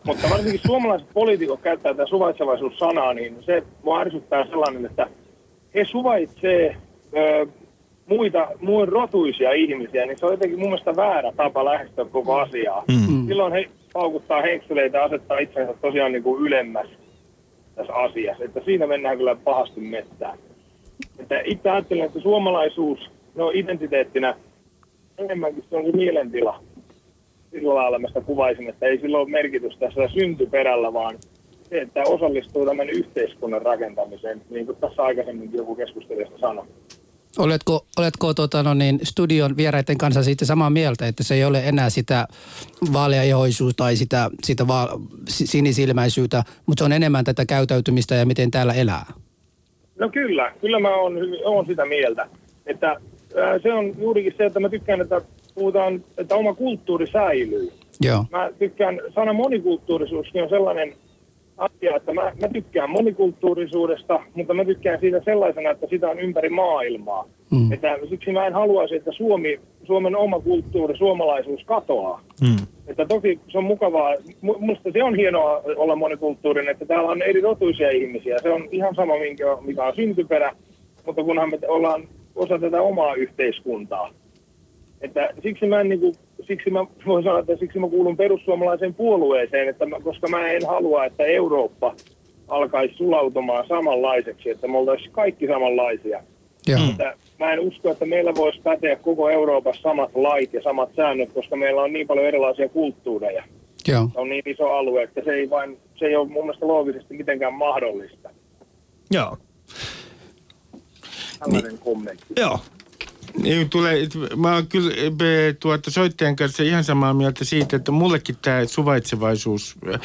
Mutta varsinkin suomalaiset poliitikot käyttää tätä suvaitsevaisuus-sanaa, niin se mua ärsyttää sellainen, että he suvaitsee muita, muun rotuisia ihmisiä, niin se on jotenkin mun mielestä väärä tapa lähestyä koko asiaa. Mm. Silloin he paukuttaa henkseleitä ja asettaa itsensä tosiaan niin kuin ylemmäs tässä asiassa. Että siinä mennään kyllä pahasti mettään. Että itse ajattelen, että suomalaisuus, no identiteettinä enemmänkin se on se mielentila. Sillä lailla mä sitä kuvaisin, että ei sillä ole merkitystä tässä syntyperällä, vaan se, että osallistuu tämän yhteiskunnan rakentamiseen, niin kuin tässä aikaisemmin joku keskustelijasta sanoi. Oletko, oletko tota, no niin, studion vieraiden kanssa sitten samaa mieltä, että se ei ole enää sitä vaaleajoisuutta tai sitä, sitä va- si- sinisilmäisyyttä, mutta se on enemmän tätä käytäytymistä ja miten täällä elää? No kyllä, kyllä mä oon, oon sitä mieltä. Että ää, se on juurikin se, että mä tykkään, että puhutaan, että oma kulttuuri säilyy. Joo. Mä tykkään, sana monikulttuurisuuskin on sellainen asia, että mä, mä tykkään monikulttuurisuudesta, mutta mä tykkään siitä sellaisena, että sitä on ympäri maailmaa. Mm. Että siksi mä en haluaisi, että Suomi, Suomen oma kulttuuri, suomalaisuus katoaa. Mm. Että toki se on mukavaa, Mu- musta se on hienoa olla monikulttuurinen, että täällä on eri rotuisia ihmisiä. Se on ihan sama, minkä, mikä on syntyperä, mutta kunhan me ollaan osa tätä omaa yhteiskuntaa. Että siksi mä, en, niin kuin, siksi mä voin sanoa, että siksi mä kuulun perussuomalaiseen puolueeseen, että mä, koska mä en halua, että Eurooppa alkaisi sulautumaan samanlaiseksi, että me oltaisiin kaikki samanlaisia. Että mä en usko, että meillä voisi päteä koko Euroopassa samat lait ja samat säännöt, koska meillä on niin paljon erilaisia kulttuureja. Joo. Se on niin iso alue, että se ei, vain, se ei ole mun mielestä loogisesti mitenkään mahdollista. Joo. Tällainen niin. kommentti. Joo. Niin, tulee, mä oon kyllä tuota, soittajan kanssa ihan samaa mieltä siitä, että mullekin tämä suvaitsevaisuus eh,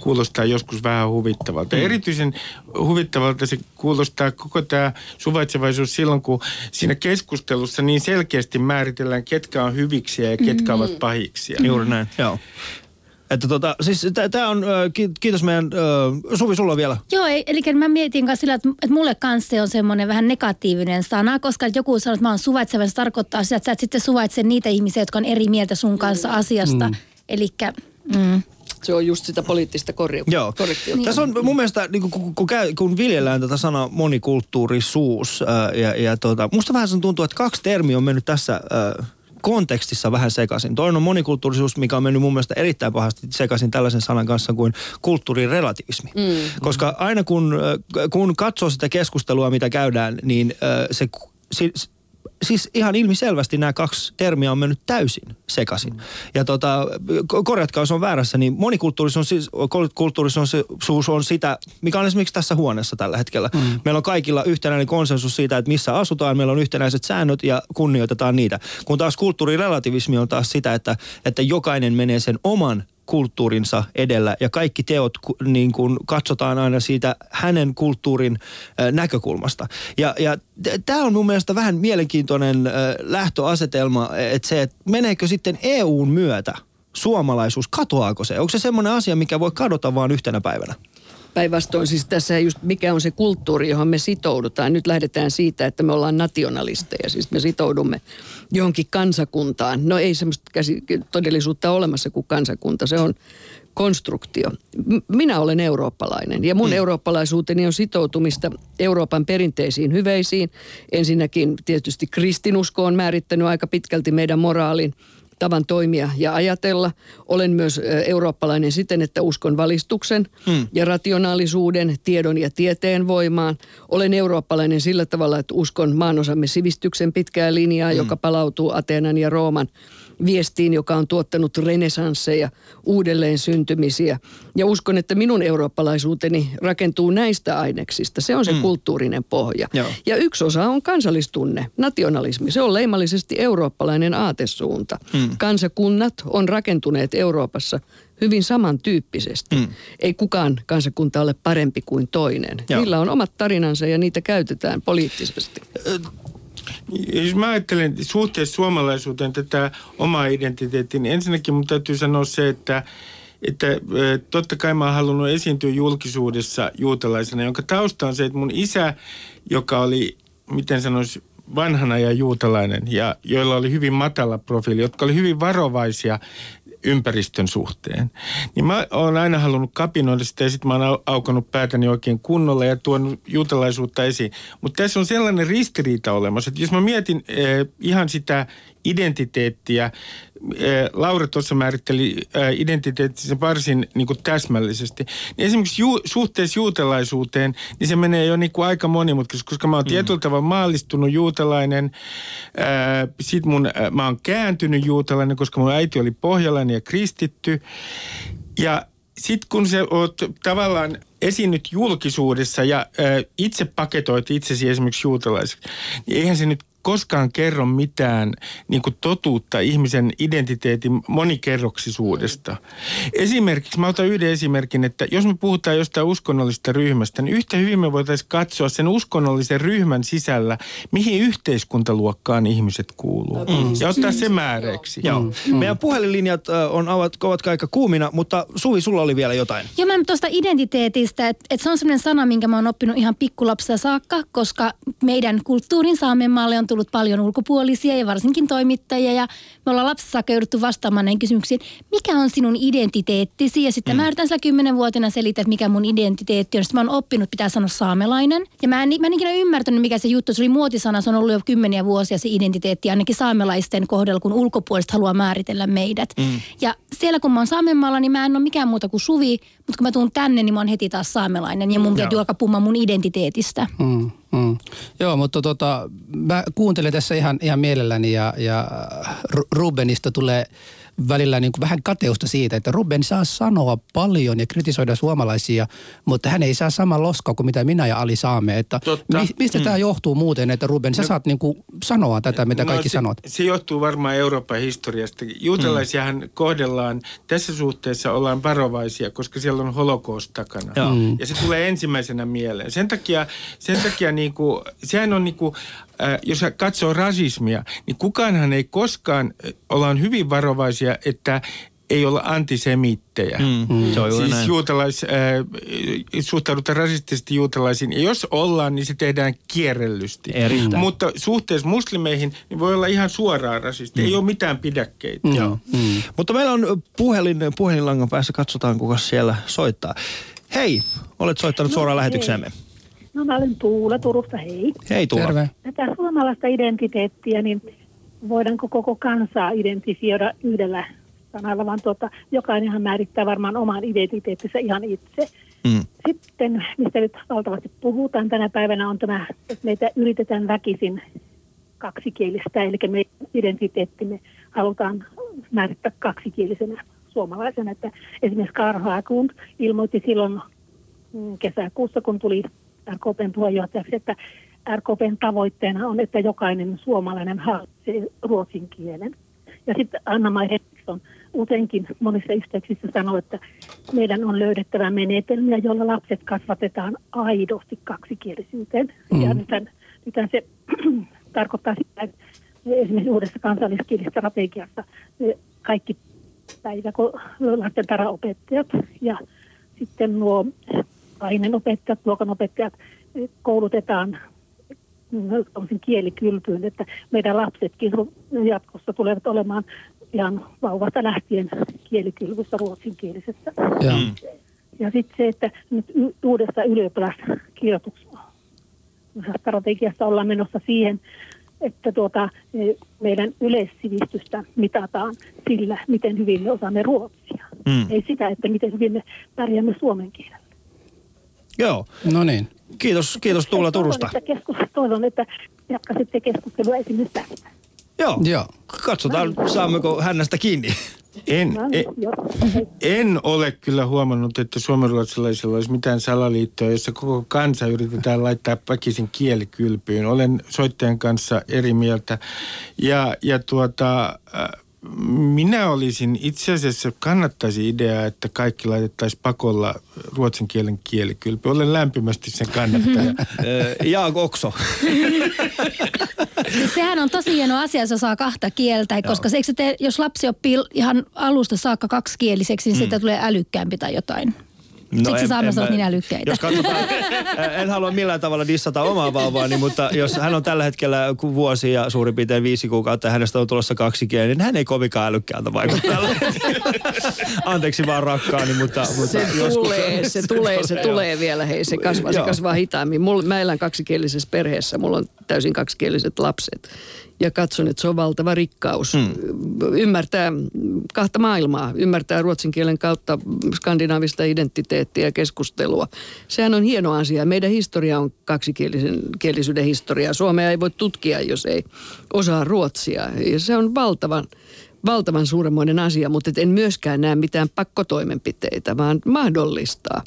kuulostaa joskus vähän huvittavalta. Mm. Erityisen huvittavalta se kuulostaa koko tämä suvaitsevaisuus silloin, kun siinä keskustelussa niin selkeästi määritellään, ketkä on hyviksiä ja ketkä ovat pahiksia. Juuri näin, joo. Että tota, siis tämä on, kiitos meidän, Suvi, sulla on vielä. Joo, ei- eli mä mietin kanssa sillä, että, mulle kanssa se on semmoinen vähän negatiivinen sana, koska joku sanoo, että mä oon suvaitseva, se tarkoittaa sitä, että sä et sitten suvaitse niitä ihmisiä, jotka on eri mieltä sun kanssa asiasta. Mm. Eli mm, Se on just sitä poliittista korju- Joo. korrektiota. Tässä on mun mielestä, niin kun, kun, käy, kun viljellään tätä sanaa monikulttuurisuus, ää, ja, ja tota, musta vähän sen tuntuu, että kaksi termiä on mennyt tässä ää, kontekstissa vähän sekaisin. Toinen on monikulttuurisuus, mikä on mennyt mun mielestä erittäin pahasti sekaisin tällaisen sanan kanssa kuin kulttuurirelativismi. Mm. Koska aina kun, ää, kun katsoo sitä keskustelua, mitä käydään, niin ää, se, siis ihan ilmiselvästi nämä kaksi termiä on mennyt täysin sekaisin. Ja tota, korjatkaa, jos on väärässä, niin monikulttuurisuus on, siis, kulttuurisuus on sitä, mikä on esimerkiksi tässä huoneessa tällä hetkellä. Mm. Meillä on kaikilla yhtenäinen konsensus siitä, että missä asutaan, meillä on yhtenäiset säännöt ja kunnioitetaan niitä. Kun taas kulttuurirelativismi on taas sitä, että, että jokainen menee sen oman kulttuurinsa edellä ja kaikki teot niin kuin katsotaan aina siitä hänen kulttuurin näkökulmasta. Ja, ja tämä on mun mielestä vähän mielenkiintoinen lähtöasetelma, että se, että meneekö sitten EUn myötä suomalaisuus, katoaako se? Onko se semmoinen asia, mikä voi kadota vaan yhtenä päivänä? Päinvastoin siis tässä just mikä on se kulttuuri, johon me sitoudutaan. Nyt lähdetään siitä, että me ollaan nationalisteja, siis me sitoudumme johonkin kansakuntaan. No ei semmoista käsi, todellisuutta olemassa kuin kansakunta, se on konstruktio. Minä olen eurooppalainen ja mun mm. eurooppalaisuuteni on sitoutumista Euroopan perinteisiin hyveisiin. Ensinnäkin tietysti kristinusko on määrittänyt aika pitkälti meidän moraalin tavan toimia ja ajatella. Olen myös eurooppalainen siten, että uskon valistuksen hmm. ja rationaalisuuden, tiedon ja tieteen voimaan. Olen eurooppalainen sillä tavalla, että uskon maanosamme sivistyksen pitkää linjaa, hmm. joka palautuu Ateenan ja Rooman viestiin, joka on tuottanut renesansseja, uudelleen syntymisiä. Ja uskon, että minun eurooppalaisuuteni rakentuu näistä aineksista. Se on se mm. kulttuurinen pohja. Joo. Ja yksi osa on kansallistunne, nationalismi. Se on leimallisesti eurooppalainen aatesuunta. Mm. Kansakunnat on rakentuneet Euroopassa hyvin samantyyppisesti. Mm. Ei kukaan kansakunta ole parempi kuin toinen. Joo. Niillä on omat tarinansa ja niitä käytetään poliittisesti. Jos mä ajattelen suhteessa suomalaisuuteen tätä omaa identiteettiä, niin ensinnäkin mun täytyy sanoa se, että että totta kai mä oon halunnut esiintyä julkisuudessa juutalaisena, jonka tausta on se, että mun isä, joka oli, miten sanoisi, vanhana ja juutalainen, ja joilla oli hyvin matala profiili, jotka oli hyvin varovaisia ympäristön suhteen. Niin mä oon aina halunnut kapinoida sitä ja sitten mä oon aukanut päätäni oikein kunnolla ja tuonut juutalaisuutta esiin. Mutta tässä on sellainen ristiriita olemassa, että jos mä mietin eh, ihan sitä identiteettiä. Laura tuossa määritteli identiteettisen varsin niin kuin täsmällisesti. Niin esimerkiksi ju, suhteessa juutalaisuuteen, niin se menee jo niin kuin aika monimutkaisesti, koska mä oon mm. tietyllä tavalla maallistunut juutalainen. Sitten mun, mä oon kääntynyt juutalainen, koska mun äiti oli pohjalainen ja kristitty. Ja sitten kun sä oot tavallaan esiinnyt julkisuudessa ja itse paketoit itsesi esimerkiksi juutalaiseksi, niin eihän se nyt koskaan kerro mitään niin kuin totuutta ihmisen identiteetin monikerroksisuudesta. Esimerkiksi, mä otan yhden esimerkin, että jos me puhutaan jostain uskonnollisesta ryhmästä, niin yhtä hyvin me voitaisiin katsoa sen uskonnollisen ryhmän sisällä, mihin yhteiskuntaluokkaan ihmiset kuuluu. Mm. Ja ottaa se määräksi. Joo. Mm. Meidän puhelinlinjat on, ovat, ovat aika kuumina, mutta Suvi, sulla oli vielä jotain. Joo, mä tuosta identiteetistä, että, että se on sellainen sana, minkä mä oon oppinut ihan pikkulapsia saakka, koska meidän kulttuurin saamen maalle on tullut paljon ulkopuolisia ja varsinkin toimittajia ja me ollaan lapsessa saakka jouduttu vastaamaan näihin kysymyksiin, mikä on sinun identiteettisi ja sitten mm. mä yritän sillä kymmenenvuotina selittää, että mikä mun identiteetti on. Sitten mä oon oppinut, pitää sanoa saamelainen ja mä en, mä en ikinä ymmärtänyt, mikä se juttu, se oli muotisana, se on ollut jo kymmeniä vuosia se identiteetti ainakin saamelaisten kohdalla, kun ulkopuoliset haluaa määritellä meidät. Mm. Ja siellä kun mä oon Saamenmaalla, niin mä en ole mikään muuta kuin Suvi, mutta kun mä tuun tänne, niin mä oon heti taas saamelainen ja mun täytyy alkaa puhumaan mun identiteetistä. Mm. Mm. Joo, mutta tota, mä kuuntelen tässä ihan, ihan mielelläni ja, ja Rubenista tulee välillä niin kuin vähän kateusta siitä, että Ruben saa sanoa paljon ja kritisoida suomalaisia, mutta hän ei saa sama loska kuin mitä minä ja Ali saamme. Että mi, mistä mm. tämä johtuu muuten, että Ruben, sä no, saat niin kuin sanoa tätä, mitä no, kaikki se, sanot? Se johtuu varmaan Euroopan historiasta. Juutalaisiahan mm. kohdellaan, tässä suhteessa ollaan varovaisia, koska siellä on holokoos takana. Mm. Ja se tulee ensimmäisenä mieleen. Sen takia, sen takia niin kuin, sehän on niin kuin äh, jos katsoo rasismia, niin kukaanhan ei koskaan, äh, ollaan hyvin varovaisia, että ei olla antisemittejä. Mm, mm. siis näin. juutalais, äh, suhtaudutaan rasistisesti juutalaisiin. Ja jos ollaan, niin se tehdään kierrellysti. Erittäin. Mutta suhteessa muslimeihin niin voi olla ihan suoraan rasisti. Mm. Ei ole mitään pidäkkeitä. Mm. Joo. Mm. Mutta meillä on puhelin, puhelinlangan päässä. Katsotaan, kuka siellä soittaa. Hei, olet soittanut no, suoraan lähetykseemme. No mä olen Tuula Turusta, hei. Hei Tuula. Terve. Tätä suomalaista identiteettiä, niin voidaanko koko kansaa identifioida yhdellä sanalla, vaan tuota, jokainenhan määrittää varmaan oman identiteettinsä ihan itse. Mm. Sitten, mistä nyt valtavasti puhutaan tänä päivänä, on tämä, että meitä yritetään väkisin kaksikielistä, eli meidän identiteettimme halutaan määrittää kaksikielisenä suomalaisena. Että esimerkiksi Karl Haglund ilmoitti silloin mm, kesäkuussa, kun tuli RKPn puheenjohtajaksi, että RKPn tavoitteena on, että jokainen suomalainen hallitsee ruotsin kielen. Ja sitten Anna-Mai Henriksson useinkin monissa yhteyksissä sanoo, että meidän on löydettävä menetelmiä, joilla lapset kasvatetaan aidosti kaksikielisyyteen. Mm. Ja nythän, nythän se [clears throat] tarkoittaa sitä, että esimerkiksi uudessa kansalliskielistrategiassa kaikki päivä- lasten taraopettajat ja sitten nuo aineenopettajat, luokanopettajat koulutetaan kielikylpyyn, että meidän lapsetkin jatkossa tulevat olemaan ihan vauvasta lähtien kielikylvyssä ruotsinkielisessä. Ja, mm. ja sitten se, että nyt uudessa ylioppilaskirjoitusstrategiassa ollaan menossa siihen, että tuota, e, meidän yleissivistystä mitataan sillä, miten hyvin me osaamme ruotsia. Mm. Ei sitä, että miten hyvin me pärjäämme suomen kielellä. Joo. No niin. Kiitos, kiitos Tuula Turusta. Toivon, että, keskus, toivon, että jatkaisitte keskustelua esimerkiksi tästä. Joo. Joo. Katsotaan, saammeko hänestä kiinni. En, en, en ole kyllä huomannut, että suomenruotsalaisilla olisi mitään salaliittoa, jossa koko kansa yritetään laittaa väkisin kielikylpyyn. Olen soittajan kanssa eri mieltä. Ja, ja tuota, minä olisin itse asiassa kannattaisi ideaa, että kaikki laitettaisiin pakolla ruotsin kielen kielikylpy. Olen lämpimästi sen kannattaja. [laughs] ja Okso. [laughs] Sehän on tosi hieno asia, jos saa kahta kieltä, Joo. koska se, eikö se te, jos lapsi oppii ihan alusta saakka kaksikieliseksi, niin mm. siitä tulee älykkäämpi tai jotain. No Siksi saamme olla niin älykkäitä. Jos katsotaan, [laughs] en halua millään tavalla dissata omaa vauvaani, mutta jos hän on tällä hetkellä vuosi ja suurin piirtein viisi kuukautta ja hänestä on tulossa kaksi kieliä, niin hän ei kovinkaan älykkäältä vaikuta [laughs] Anteeksi vaan rakkaani, mutta, mutta se joskus... tulee, se tulee, se [laughs] tulee vielä. Hei, se kasvaa, se kasvaa hitaammin. Mulla, mä elän kaksikielisessä perheessä, mulla on täysin kaksikieliset lapset ja katson, että se on valtava rikkaus. Mm. Ymmärtää kahta maailmaa, ymmärtää ruotsin kielen kautta skandinaavista identiteettiä ja keskustelua. Sehän on hieno asia. Meidän historia on kaksikielisyyden historia. Suomea ei voi tutkia, jos ei osaa ruotsia. Ja se on valtavan, valtavan suuremmoinen asia, mutta en myöskään näe mitään pakkotoimenpiteitä, vaan mahdollistaa.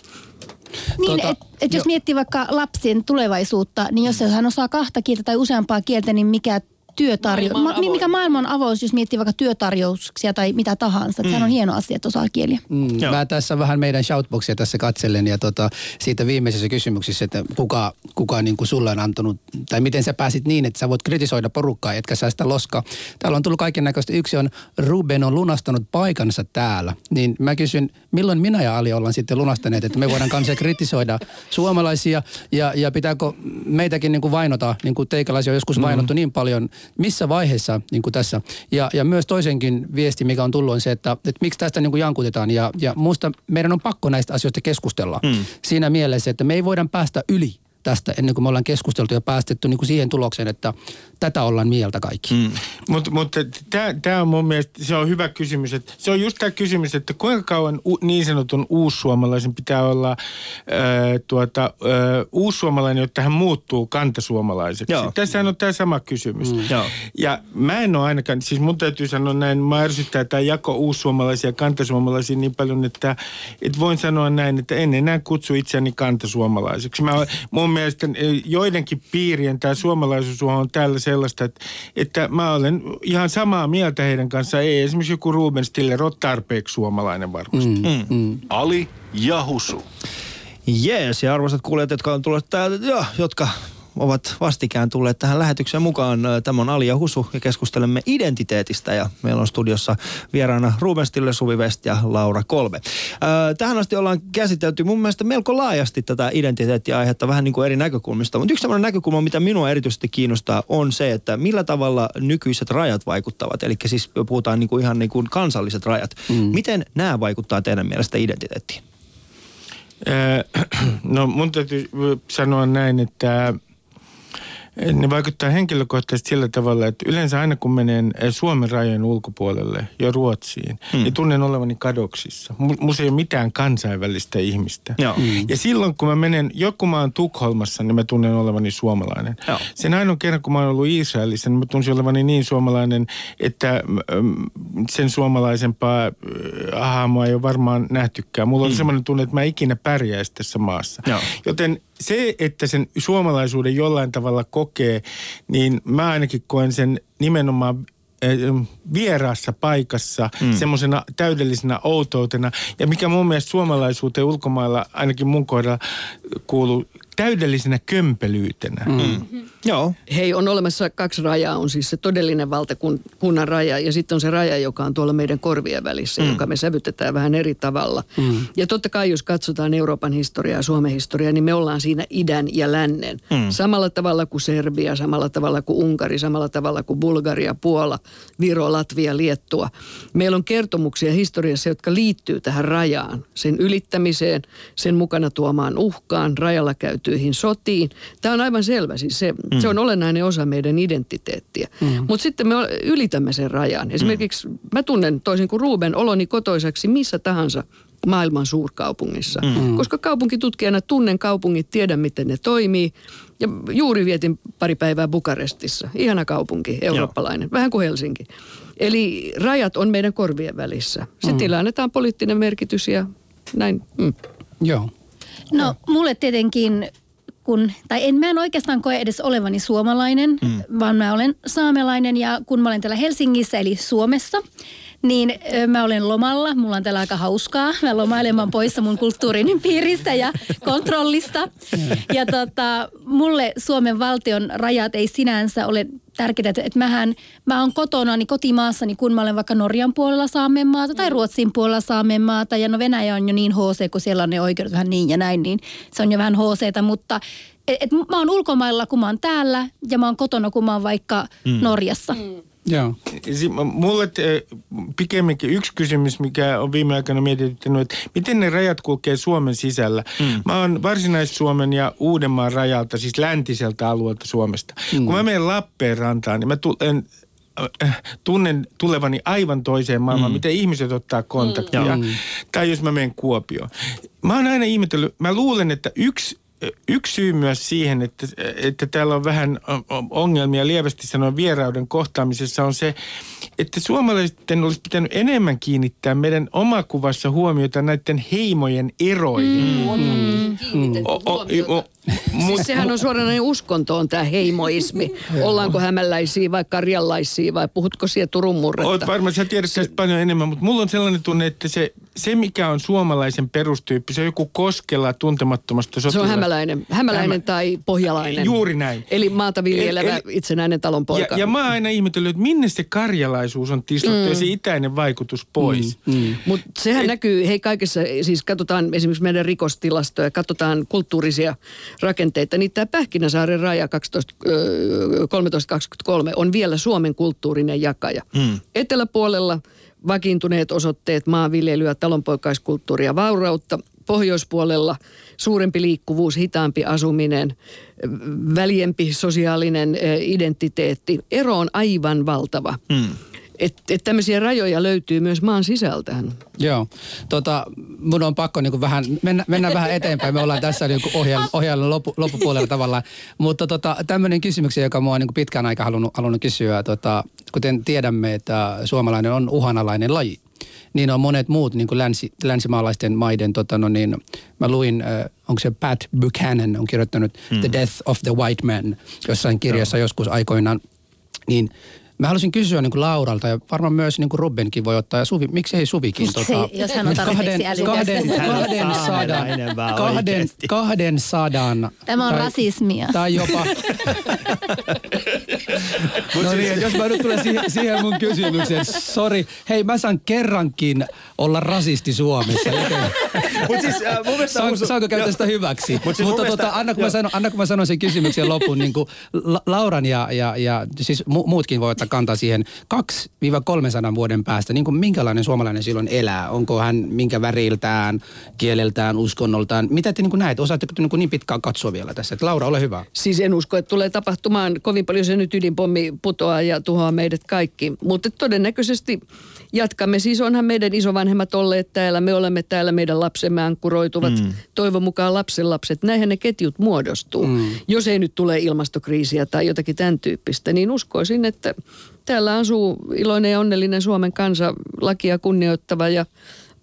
Niin, tuota, että et jos miettii vaikka lapsien tulevaisuutta, niin jos hän osaa kahta kieltä tai useampaa kieltä, niin mikä työtarjous. Ma, niin mikä maailman avous, jos miettii vaikka työtarjouksia tai mitä tahansa. Mm. Sehän on hieno asia, että osaa kieliä. Mm. Mä tässä vähän meidän shoutboxia tässä katselen ja tota, siitä viimeisessä kysymyksessä, että kuka, kuka niin kuin sulle on antanut, tai miten sä pääsit niin, että sä voit kritisoida porukkaa, etkä sä sitä loska. Täällä on tullut kaiken näköistä. Yksi on, Ruben on lunastanut paikansa täällä. Niin mä kysyn, milloin minä ja Ali ollaan sitten lunastaneet, että me voidaan kanssa kritisoida suomalaisia ja, ja pitääkö meitäkin niin kuin vainota, niin kuin teikäläisiä on joskus mm. vainottu mm. niin paljon missä vaiheessa niin kuin tässä. Ja, ja myös toisenkin viesti, mikä on tullut, on se, että, että miksi tästä niin kuin jankutetaan. Ja, ja musta meidän on pakko näistä asioista keskustella hmm. siinä mielessä, että me ei voida päästä yli tästä ennen kuin me ollaan keskusteltu ja päästetty niin kuin siihen tulokseen, että tätä ollaan mieltä kaikki. Mm. Mutta mut, tämä on mun mielestä, se on hyvä kysymys. Että se on just tämä kysymys, että kuinka kauan u, niin sanotun uussuomalaisen pitää olla äh, tuota, äh, uussuomalainen, jotta hän muuttuu kantasuomalaiseksi. Joo. Tässähän on tämä sama kysymys. Mm. Joo. Ja mä en ole ainakaan, siis mun täytyy sanoa näin, mä ärsyttää tämä jako uussuomalaisia ja kantasuomalaisia niin paljon, että, että voin sanoa näin, että en enää kutsu itseäni kantasuomalaiseksi. Mä, mun mielestä joidenkin piirien tämä suomalaisuus on täällä sellaista, että, että mä olen ihan samaa mieltä heidän kanssaan. Ei esimerkiksi joku Ruben Stiller ole tarpeeksi suomalainen varmasti. Mm, mm. Mm. Ali ja Husu. Jees, ja arvoisat kuulijat, jotka on tulleet täältä, jo, jotka ovat vastikään tulleet tähän lähetykseen mukaan. Tämä on Ali ja Husu ja keskustelemme identiteetistä ja meillä on studiossa vieraana Ruben Stille, Suvi West ja Laura Kolbe. Tähän asti ollaan käsitelty mun mielestä melko laajasti tätä identiteettiaihetta vähän niin kuin eri näkökulmista, mutta yksi sellainen näkökulma, mitä minua erityisesti kiinnostaa, on se, että millä tavalla nykyiset rajat vaikuttavat. Eli siis puhutaan niin kuin ihan niin kuin kansalliset rajat. Mm. Miten nämä vaikuttaa teidän mielestä identiteettiin? [clears throat] No mun täytyy sanoa näin, että Ne vaikuttaa henkilökohtaisesti sillä tavalla, että yleensä aina kun menen eh, Suomen rajojen ulkopuolelle ja Ruotsiin, hmm. niin tunnen olevani kadoksissa. Musta ei ole mitään kansainvälistä ihmistä. Joo. Hmm. Ja silloin kun mä menen, joku mä oon Tukholmassa, niin mä tunnen olevani suomalainen. Joo. Sen ainoa kerran kun mä oon ollut Israelissa, niin mä tunsin olevani niin suomalainen, että mm, sen suomalaisempaa äh, hahmoa ei ole varmaan nähtykään. Mulla on Hmm. semmoinen tunne, että mä ikinä pärjäisi tässä maassa. Joo. Joten se, että sen suomalaisuuden jollain tavalla kokee, niin mä ainakin koen sen nimenomaan eh, vieraassa paikassa, mm. semmoisena täydellisenä outoutena. Ja mikä mun mielestä suomalaisuuteen ulkomailla, ainakin mun kohdalla, kuuluu täydellisenä kömpelyytenä. Mm. Joo. Hei, on olemassa kaksi rajaa. On siis se todellinen valtakunnan raja ja sitten on se raja, joka on tuolla meidän korvien välissä, mm. joka me sävytetään vähän eri tavalla. Mm. Ja totta kai, jos katsotaan Euroopan historiaa ja Suomen historiaa, niin me ollaan siinä idän ja lännen. Mm. Samalla tavalla kuin Serbia, samalla tavalla kuin Unkari, samalla tavalla kuin Bulgaria, Puola, Viro, Latvia, Liettua. Meillä on kertomuksia historiassa, jotka liittyy tähän rajaan, sen ylittämiseen, sen mukana tuomaan uhkaan, rajalla käytyihin sotiin. Tämä on aivan selvä, siis se, mm. se on olennainen osa meidän identiteettiä. Mm. Mutta sitten me ylitämme sen rajan. Esimerkiksi mm. mä tunnen toisin kuin Ruben oloni kotoisaksi missä tahansa maailman suurkaupungissa. Mm. Koska kaupunkitutkijana tunnen kaupungit, tiedän miten ne toimii. Ja juuri vietin pari päivää Bukarestissa. Ihana kaupunki, eurooppalainen, Joo. vähän kuin Helsinki. Eli rajat on meidän korvien välissä. Sitten mm. annetaan poliittinen merkitys ja näin. Mm. Joo. No mulle tietenkin, kun, tai en mä en oikeastaan koe edes olevani suomalainen, mm. vaan mä olen saamelainen ja kun mä olen täällä Helsingissä eli Suomessa, niin mä olen lomalla. Mulla on täällä aika hauskaa. Mä lomailen, mä oon poissa mun kulttuurin piiristä ja kontrollista. Ja tota, mulle Suomen valtion rajat ei sinänsä ole tärkeää, että, että mähän, mä oon kotona niin kotimaassani, kun mä olen vaikka Norjan puolella Saamenmaata tai Ruotsin puolella Saamenmaata. Ja no Venäjä on jo niin HC, kun siellä on ne oikeudet vähän niin ja näin, niin se on jo vähän HCtä, mutta et, et mä oon ulkomailla, kun mä oon täällä ja mä oon kotona, kun mä oon vaikka mm. Norjassa. Mm. Joo. Mulle pikemminkin yksi kysymys, mikä on viime aikoina mietityttänyt, että miten ne rajat kulkee Suomen sisällä. Mm. Mä oon Varsinais-Suomen ja Uudenmaan rajalta, siis läntiseltä alueelta Suomesta. Mm. Kun mä menen Lappeenrantaan, niin mä tulen äh, tunnen tulevani aivan toiseen maailmaan, mm. miten ihmiset ottaa kontaktia. Mm. Tai jos mä menen Kuopioon. Mä oon aina ihmetellyt, mä luulen, että yksi yksi syy myös siihen, että, että täällä on vähän ongelmia lievästi sanoen vierauden kohtaamisessa on se, että suomalaisten olisi pitänyt enemmän kiinnittää meidän omakuvassa huomiota näiden heimojen eroihin. Mm. Mm. O, o, o, Siis sehän on suoranainen uskontoon tämä heimoismi. [laughs] Ollaanko hämälläisiä vai karjalaisia vai puhutko siellä Turun murretta? Oot varmaan, sä tiedät tästä paljon enemmän, mutta mulla on sellainen tunne, että se, se mikä on suomalaisen perustyyppi, se on joku koskella tuntemattomasta sotilasta. Hämäläinen, hämäläinen Hämä... tai pohjalainen. Juuri näin. Eli maata viljelevä eli, itsenäinen talonpoika. Ja, ja mä oon aina ihmetellyt, että minne se karjalaisuus on tislottu mm. ja se itäinen vaikutus pois. Mm. Mm. Mutta sehän Et, näkyy, hei kaikessa, siis katsotaan esimerkiksi meidän rikostilastoja, katsotaan kulttuurisia rakenteita, niin tämä Pähkinäsaaren raja 1323 on vielä Suomen kulttuurinen jakaja. Mm. Eteläpuolella vakiintuneet osoitteet maanviljelyä, talonpoikaiskulttuuria, vaurautta. Pohjoispuolella suurempi liikkuvuus, hitaampi asuminen, väljempi sosiaalinen identiteetti. Ero on aivan valtava. Mm. Että et tämmöisiä rajoja löytyy myös maan sisältään. Joo. Tota, mun on pakko niin vähän, mennä, mennä vähän eteenpäin. Me ollaan tässä niin ohjelman, ohjelman loppu, loppupuolella tavallaan. Mutta tota, tämmöinen kysymys, joka mua on niin pitkään aika halunnut, halunnut kysyä. Tota, kuten tiedämme, että suomalainen on uhanalainen laji niin on monet muut niin kuin länsi, länsimaalaisten maiden, tota, no niin, mä luin, äh, onko se Pat Buchanan on kirjoittanut mm. The Death of the White Man jossain kirjassa no. joskus aikoinaan, niin Mä haluaisin kysyä niin kuin Lauralta ja varmaan myös niin kuin Rubenkin voi ottaa ja Suvi, miksi ei Suvikin? Miksi tota, jos hän on kahden, kahden, kahden, sadan, kahden, kahden sadan. Tämä on tai, rasismia. Tai jopa. [laughs] no niin, jos mä nyt tulen siihen, siihen mun kysymykseen, sori, hei mä saan kerrankin olla rasisti Suomessa. Mut siis, äh, mun mielestä Saan, musu... Saanko käyttää sitä hyväksi? Mut siis Mutta mielestä, tota, anna, kun mä sanon, anna kun mä sanon sen kysymyksen loppuun, niin kuin La- Lauran ja, ja, ja siis mu- muutkin voi ottaa ottaa kantaa siihen 2-300 vuoden päästä, niin kuin minkälainen suomalainen silloin elää? Onko hän minkä väriltään, kieleltään, uskonnoltaan? Mitä te niin kuin näet? Osaatteko te niin, kuin niin pitkään katsoa vielä tässä? Että Laura, ole hyvä. Siis en usko, että tulee tapahtumaan kovin paljon se nyt ydinpommi putoaa ja tuhoaa meidät kaikki. Mutta todennäköisesti jatkamme. Siis onhan meidän isovanhemmat olleet täällä, me olemme täällä, meidän lapsemme ankkuroituvat. Mm. Toivon mukaan lapsenlapset. Näinhän ne ketjut muodostuu. Mm. Jos ei nyt tule ilmastokriisiä tai jotakin tämän tyyppistä, niin uskoisin, että täällä asuu iloinen ja onnellinen Suomen kansa, lakia kunnioittava ja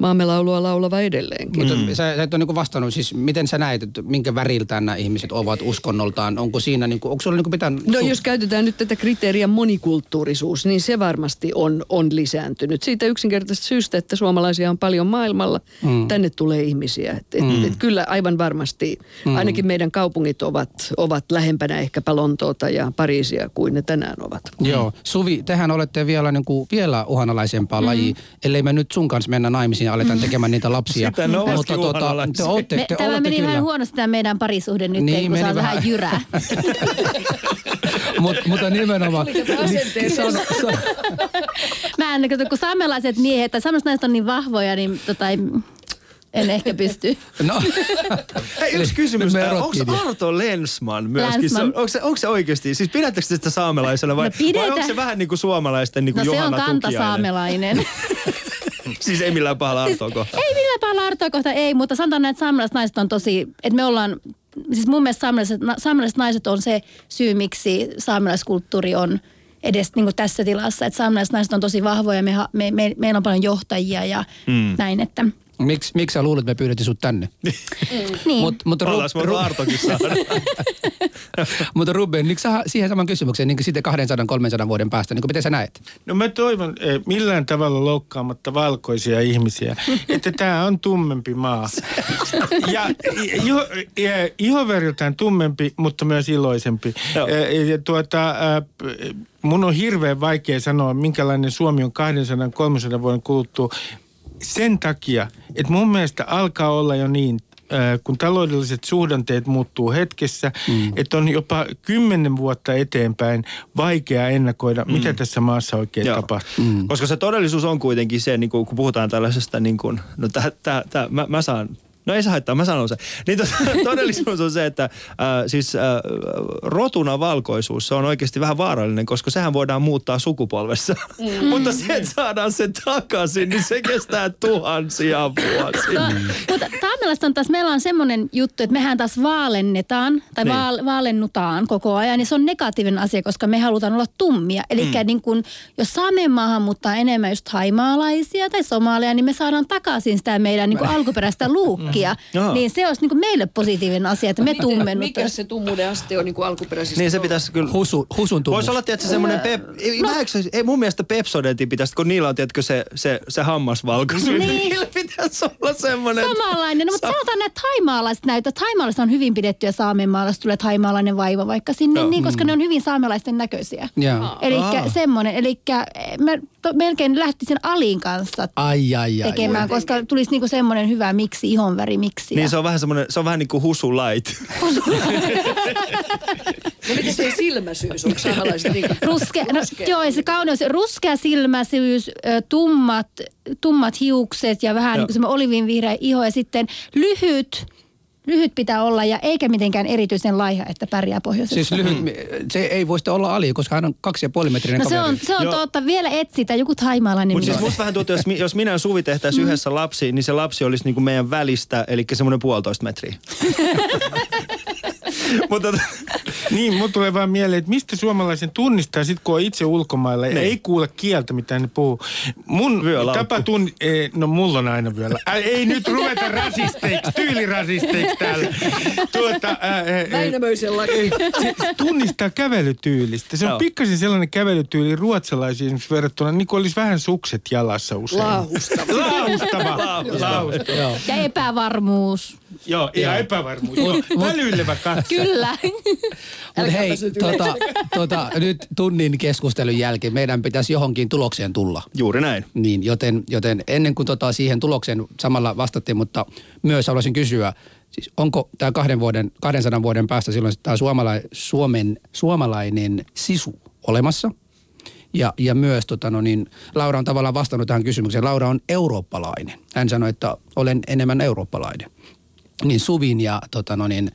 maamme laulua laulava edelleenkin. Mutta sä, sä et ole niin vastannut, siis miten sä näet, että minkä väriltään nämä ihmiset ovat uskonnoltaan? Onko siinä, niin kuin, onko sulla niin pitänyt... No jos käytetään nyt tätä kriteeriä monikulttuurisuus, niin se varmasti on, on lisääntynyt. Siitä yksinkertaisesta syystä, että suomalaisia on paljon maailmalla, mm. tänne tulee ihmisiä. Et, et, mm. et kyllä aivan varmasti, mm. ainakin meidän kaupungit ovat, ovat lähempänä ehkäpä Lontoota ja Pariisia kuin ne tänään ovat. Joo. Suvi, tehän olette vielä, niin kuin, vielä uhanalaisempaa mm. lajia, ellei me nyt sun kanssa mennä naimisiin aletaan tekemään niitä lapsia. Sitä ne Mutta tota, te ootte, Me, te tämä olette meni kyllä. vähän huonosti tämä meidän parisuhde nyt, Niin, niin, kun on vähän jyrää. Mut, mutta nimenomaan. Asenteessa on Mä en, kun saamelaiset miehet tai saamelaiset naiset on niin vahvoja, niin tota, ei- en ehkä pysty. No, Hei, yksi kysymys. Onko. Arto Lensman myöskin? Lensman. Se, onko, se, onko se oikeasti? Siis pidättekö te sitä saamelaisena vai, No vai onko se vähän niin kuin suomalaisten niin kuin No se on Johanna kantasaamelainen. [laughs] [laughs] Siis ei millään pahalla siis, Artoa kohtaan. ei millään pahalla Artoa kohta, ei, mutta sanotaan näin, että saamelaiset naiset on tosi, että me ollaan, siis mun mielestä saamelaiset, saamelaiset naiset on se syy, miksi saamelaiskulttuuri on edes niin kuin tässä tilassa. Että saamelaiset naiset on tosi vahvoja, me, me, me, meillä on paljon johtajia ja mm. näin, että miksi miksi sä luulet, että me pyydettiin sut tänne? [laughs] niin. Mut, mutta, Ollaan Ru- Artokin [laughs] mutta Ruben, niin sä siihen saman kysymykseen niin sitten 200-300 vuoden päästä, niin miten sä näet? No mä toivon eh, millään tavalla loukkaamatta valkoisia ihmisiä, [laughs] että tämä on tummempi maa. Ja iho, ihoveriltään tummempi, mutta myös iloisempi. Joo. Eh, Ja tuota, p- mun on hirveän vaikea sanoa, minkälainen Suomi on 200-300 vuoden kuluttua. Sen takia, että mun mielestä alkaa olla jo niin, äh, kun taloudelliset suhdanteet muuttuu hetkessä, mm. että on jopa kymmenen vuotta eteenpäin vaikea ennakoida, mm. mitä tässä maassa oikein Joo. tapahtuu. Mm. Koska se todellisuus on kuitenkin se, niin kun, kun puhutaan tällaisesta, niin kuin, no tää, tää, tää, mä, mä saan No ei se haittaa, mä sanon sen. Niin tos, [laughs] todellisuus on se, että äh, siis äh, rotuna valkoisuus, se on oikeasti vähän vaarallinen, koska sehän voidaan muuttaa sukupolvessa. Mm. [laughs] Mutta se, että saadaan se takaisin, niin se kestää tuhansia vuosia. To, mutta saamelaiset on taas, meillä on semmoinen juttu, että mehän taas vaalennetaan tai Niin. niin. vaal, vaalennutaan koko ajan. Ja se on negatiivinen asia, koska me halutaan olla tummia. Eli mm. niin kun, jos Saamen maahan muuttaa enemmän just haimaalaisia tai somaaleja, niin me saadaan takaisin sitä meidän niin alkuperäistä [laughs] luukkia. Joo. Niin se olisi niin meille positiivinen asia, että me mikä tummennutaan. se tummuuden aste on niin kuin alkuperäisesti Niin se pitäisi kyllä... Husu, husun tummus. Voisi olla, tietysti semmoinen pep... Ei, no. ei, mun mielestä Pepsodentin pitäisi, kun niillä on, tiedätkö, se, se, se hammasvalkoisuus. Niin. [laughs] Niillä pitäisi olla semmoinen... Samanlainen, no, mutta sanotaan näitä haimaalaiset näytöt. että Haimaalaiset on hyvin pidetty ja saamenmaalaiset tulee haimaalainen vaiva vaikka sinne, Joo. niin, koska ne on hyvin saamelaisten näköisiä. Joo. Eli semmoinen, eli mä to, melkein lähtisin Alin kanssa Ai, ai, ai. tekemään, koska tulisi niinku semmoinen hyvä miksi, ihonväri miksi. Niin se on vähän semmoinen, se on vähän niin kuin husu light. [laughs] No miten se silmäisyys on saamelaiset niin Ruskea, no, joo, se kauneus, ruskea silmäisyys, ö, tummat, tummat hiukset ja vähän Joo. niin kuin semmoinen olivinvihreä iho ja sitten lyhyt, lyhyt pitää olla ja eikä mitenkään erityisen laiha, että pärjää pohjoisessa. Siis lyhyt, se ei voi olla Ali, koska hän on kaksi ja puoli metrinen No se kaveri. on, se on Joo. totta. Vielä etsitään joku haimaalainen. Mutta siis musta vähän tuntuu, jos, jos minä ja Suvi tehtäisiin mm. yhdessä lapsi, niin se lapsi olisi niin kuin meidän välistä, eli semmoinen puolitoista metriä. [laughs] Mutta Niin, mun tulee vaan mieleen, että mistä suomalaisen tunnistaa sit, kun on itse ulkomailla ja Niin. ei kuule kieltä, mitä ne puhuu. Mun Vyölaukku. tapa tunn... eh, No mulla on aina vyöllä. Ä, ei nyt ruveta rasisteiksi, tyylirasisteiksi täällä. Tuota, ä, ä, ä, Väinämöisen laki. ei, se tunnistaa kävelytyylistä. Se on Joo. pikkasen sellainen kävelytyyli ruotsalaisiin esimerkiksi verrattuna, niin kuin olisi vähän sukset jalassa usein. Laahustava. Laahustava. Laahustava. Joo. Ja epävarmuus. Joo, ihan epävarmuus. Joo, Välyilevä katse. Kyllä. Mutta hei, tota, tota, nyt tunnin keskustelun jälkeen meidän pitäisi johonkin tulokseen tulla. juuri näin. Niin, joten, joten ennen kuin tota siihen tulokseen samalla vastattiin, mutta myös haluaisin kysyä, siis onko tämä kahden vuoden, 200 vuoden päästä silloin tämä suomala, Suomen, suomalainen sisu olemassa? Ja, ja myös tota, no niin, Laura on tavallaan vastannut tähän kysymykseen. Laura on eurooppalainen. Hän sanoi, että olen enemmän eurooppalainen. Niin Suvin ja tota, no niin,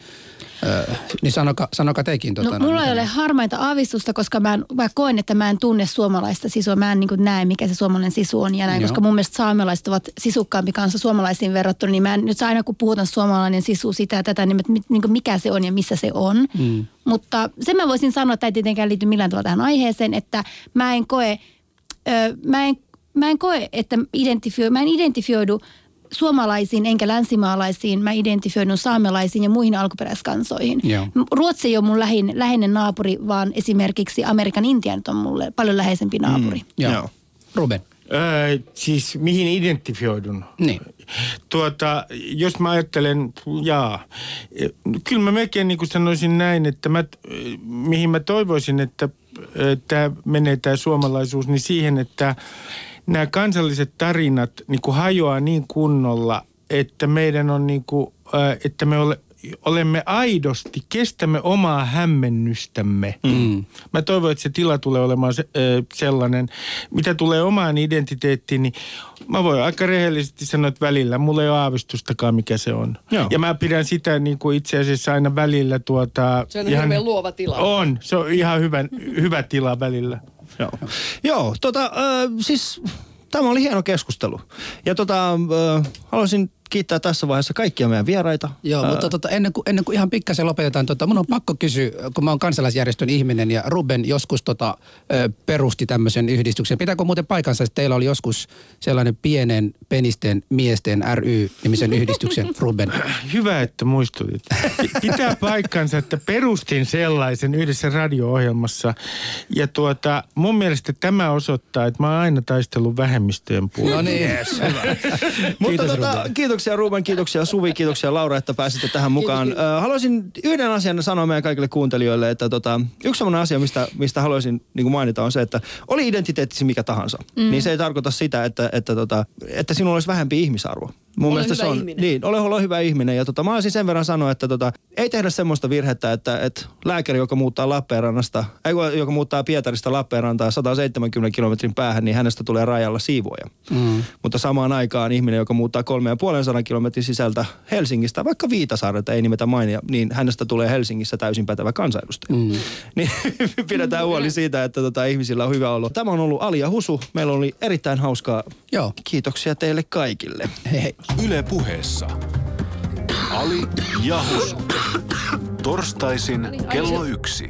ö, niin sanoka, sanoka tekin. Tota, No, no, mulla ei mitä- ole harmaita aavistusta, koska mä, en, mä koen, että mä en tunne suomalaista sisua. Mä en niin näe, mikä se suomalainen sisu on ja näin, Joo. koska mun mielestä saamelaiset ovat sisukkaampi kanssa suomalaisiin verrattuna. Niin mä en, nyt aina kun puhutaan suomalainen sisu, sitä ja tätä, niin, mit, niin kuin mikä se on ja missä se on. Mm. Mutta sen mä voisin sanoa, että ei tietenkään liity millään tavalla tähän aiheeseen, että mä en koe, ö, mä en, mä en koe, että identifio, mä en identifioidu suomalaisiin enkä länsimaalaisiin, mä identifioidun saamelaisiin ja muihin alkuperäiskansoihin. Joo. Ruotsi ei ole mun lähin, läheinen naapuri, vaan esimerkiksi Amerikan Intianit on mulle paljon läheisempi naapuri. Mm. Joo. Joo. Ruben. Öö, siis mihin identifioidun? Niin. Tuota, jos mä ajattelen, jaa, eh, kyllä mä melkein niin kuin sanoisin näin, että mä, eh, mihin mä toivoisin, että tämä menee tämä suomalaisuus, niin siihen, että nämä kansalliset tarinat niin kuin hajoaa niin kunnolla, että meidän on niin kuin, äh, että me ole, olemme aidosti, kestämme omaa hämmennystämme. Mm. Mä toivon, että se tila tulee olemaan se, ö, sellainen. Mitä tulee omaan identiteettiin, niin mä voin aika rehellisesti sanoa, että välillä mulla ei ole aavistustakaan, mikä se on. Joo. Ja mä pidän sitä niin kuin itse asiassa aina välillä tuota... Se on hirveän luova tila. On, se on ihan hyvä, hyvä tila välillä. Joo, Joo tota, äh, siis tämä oli hieno keskustelu. Ja tota, äh, haluaisin kiittää tässä vaiheessa kaikkia meidän vieraita. Joo, Äh, mutta tota, ennen, kuin, ennen kuin ihan pikkasen lopetetaan, tota, mun on pakko kysyä, kun mä oon kansalaisjärjestön ihminen ja Ruben joskus tota, perusti tämmöisen yhdistyksen. Pitääkö muuten paikansa, että teillä oli joskus sellainen pienen penisten miesten ry-nimisen yhdistyksen, [laughs] Ruben? Hyvä, että muistutit. Pitää paikkansa, että perustin sellaisen yhdessä radio-ohjelmassa. Ja tuota, mun mielestä tämä osoittaa, että mä oon aina taistellut vähemmistöjen puolella. No niin. [laughs] Mutta Kiitos, tota, Ruben. Kiitoksia Ruben, kiitoksia Suvi, kiitoksia Laura, että pääsitte tähän mukaan. Ö, haluaisin yhden asian sanoa meidän kaikille kuuntelijoille, että tota, yksi sellainen asia, mistä, mistä haluaisin niin mainita on se, että oli identiteettisi mikä tahansa, mm. niin se ei tarkoita sitä, että, että, tota, että sinulla olisi vähempi ihmisarvo. Mun Ole mielestä hyvä se on, ihminen. Niin, ole, ole hyvä ihminen. Ja tota, mä olisin sen verran sanoa, että tota, ei tehdä semmoista virhettä, että, että lääkäri, joka muuttaa Lappeenrannasta, ei, joka muuttaa Pietarista Lappeenrantaan 170 kilometrin päähän, niin hänestä tulee rajalla siivoja. Mm. Mutta samaan aikaan ihminen, joka muuttaa 350 kilometrin sisältä Helsingistä, vaikka Viitasaarelta ei nimetä mainia, niin hänestä tulee Helsingissä täysin pätevä kansanedustaja. Mm. [laughs] Niin pidetään huoli siitä, että tota, ihmisillä on hyvä olo. Tämä on ollut Ali ja Husu. Meillä oli erittäin hauskaa. Joo. Kiitoksia teille kaikille. Hei hei. Yle puheessa. Ali ja Husu. Torstaisin kello yksi.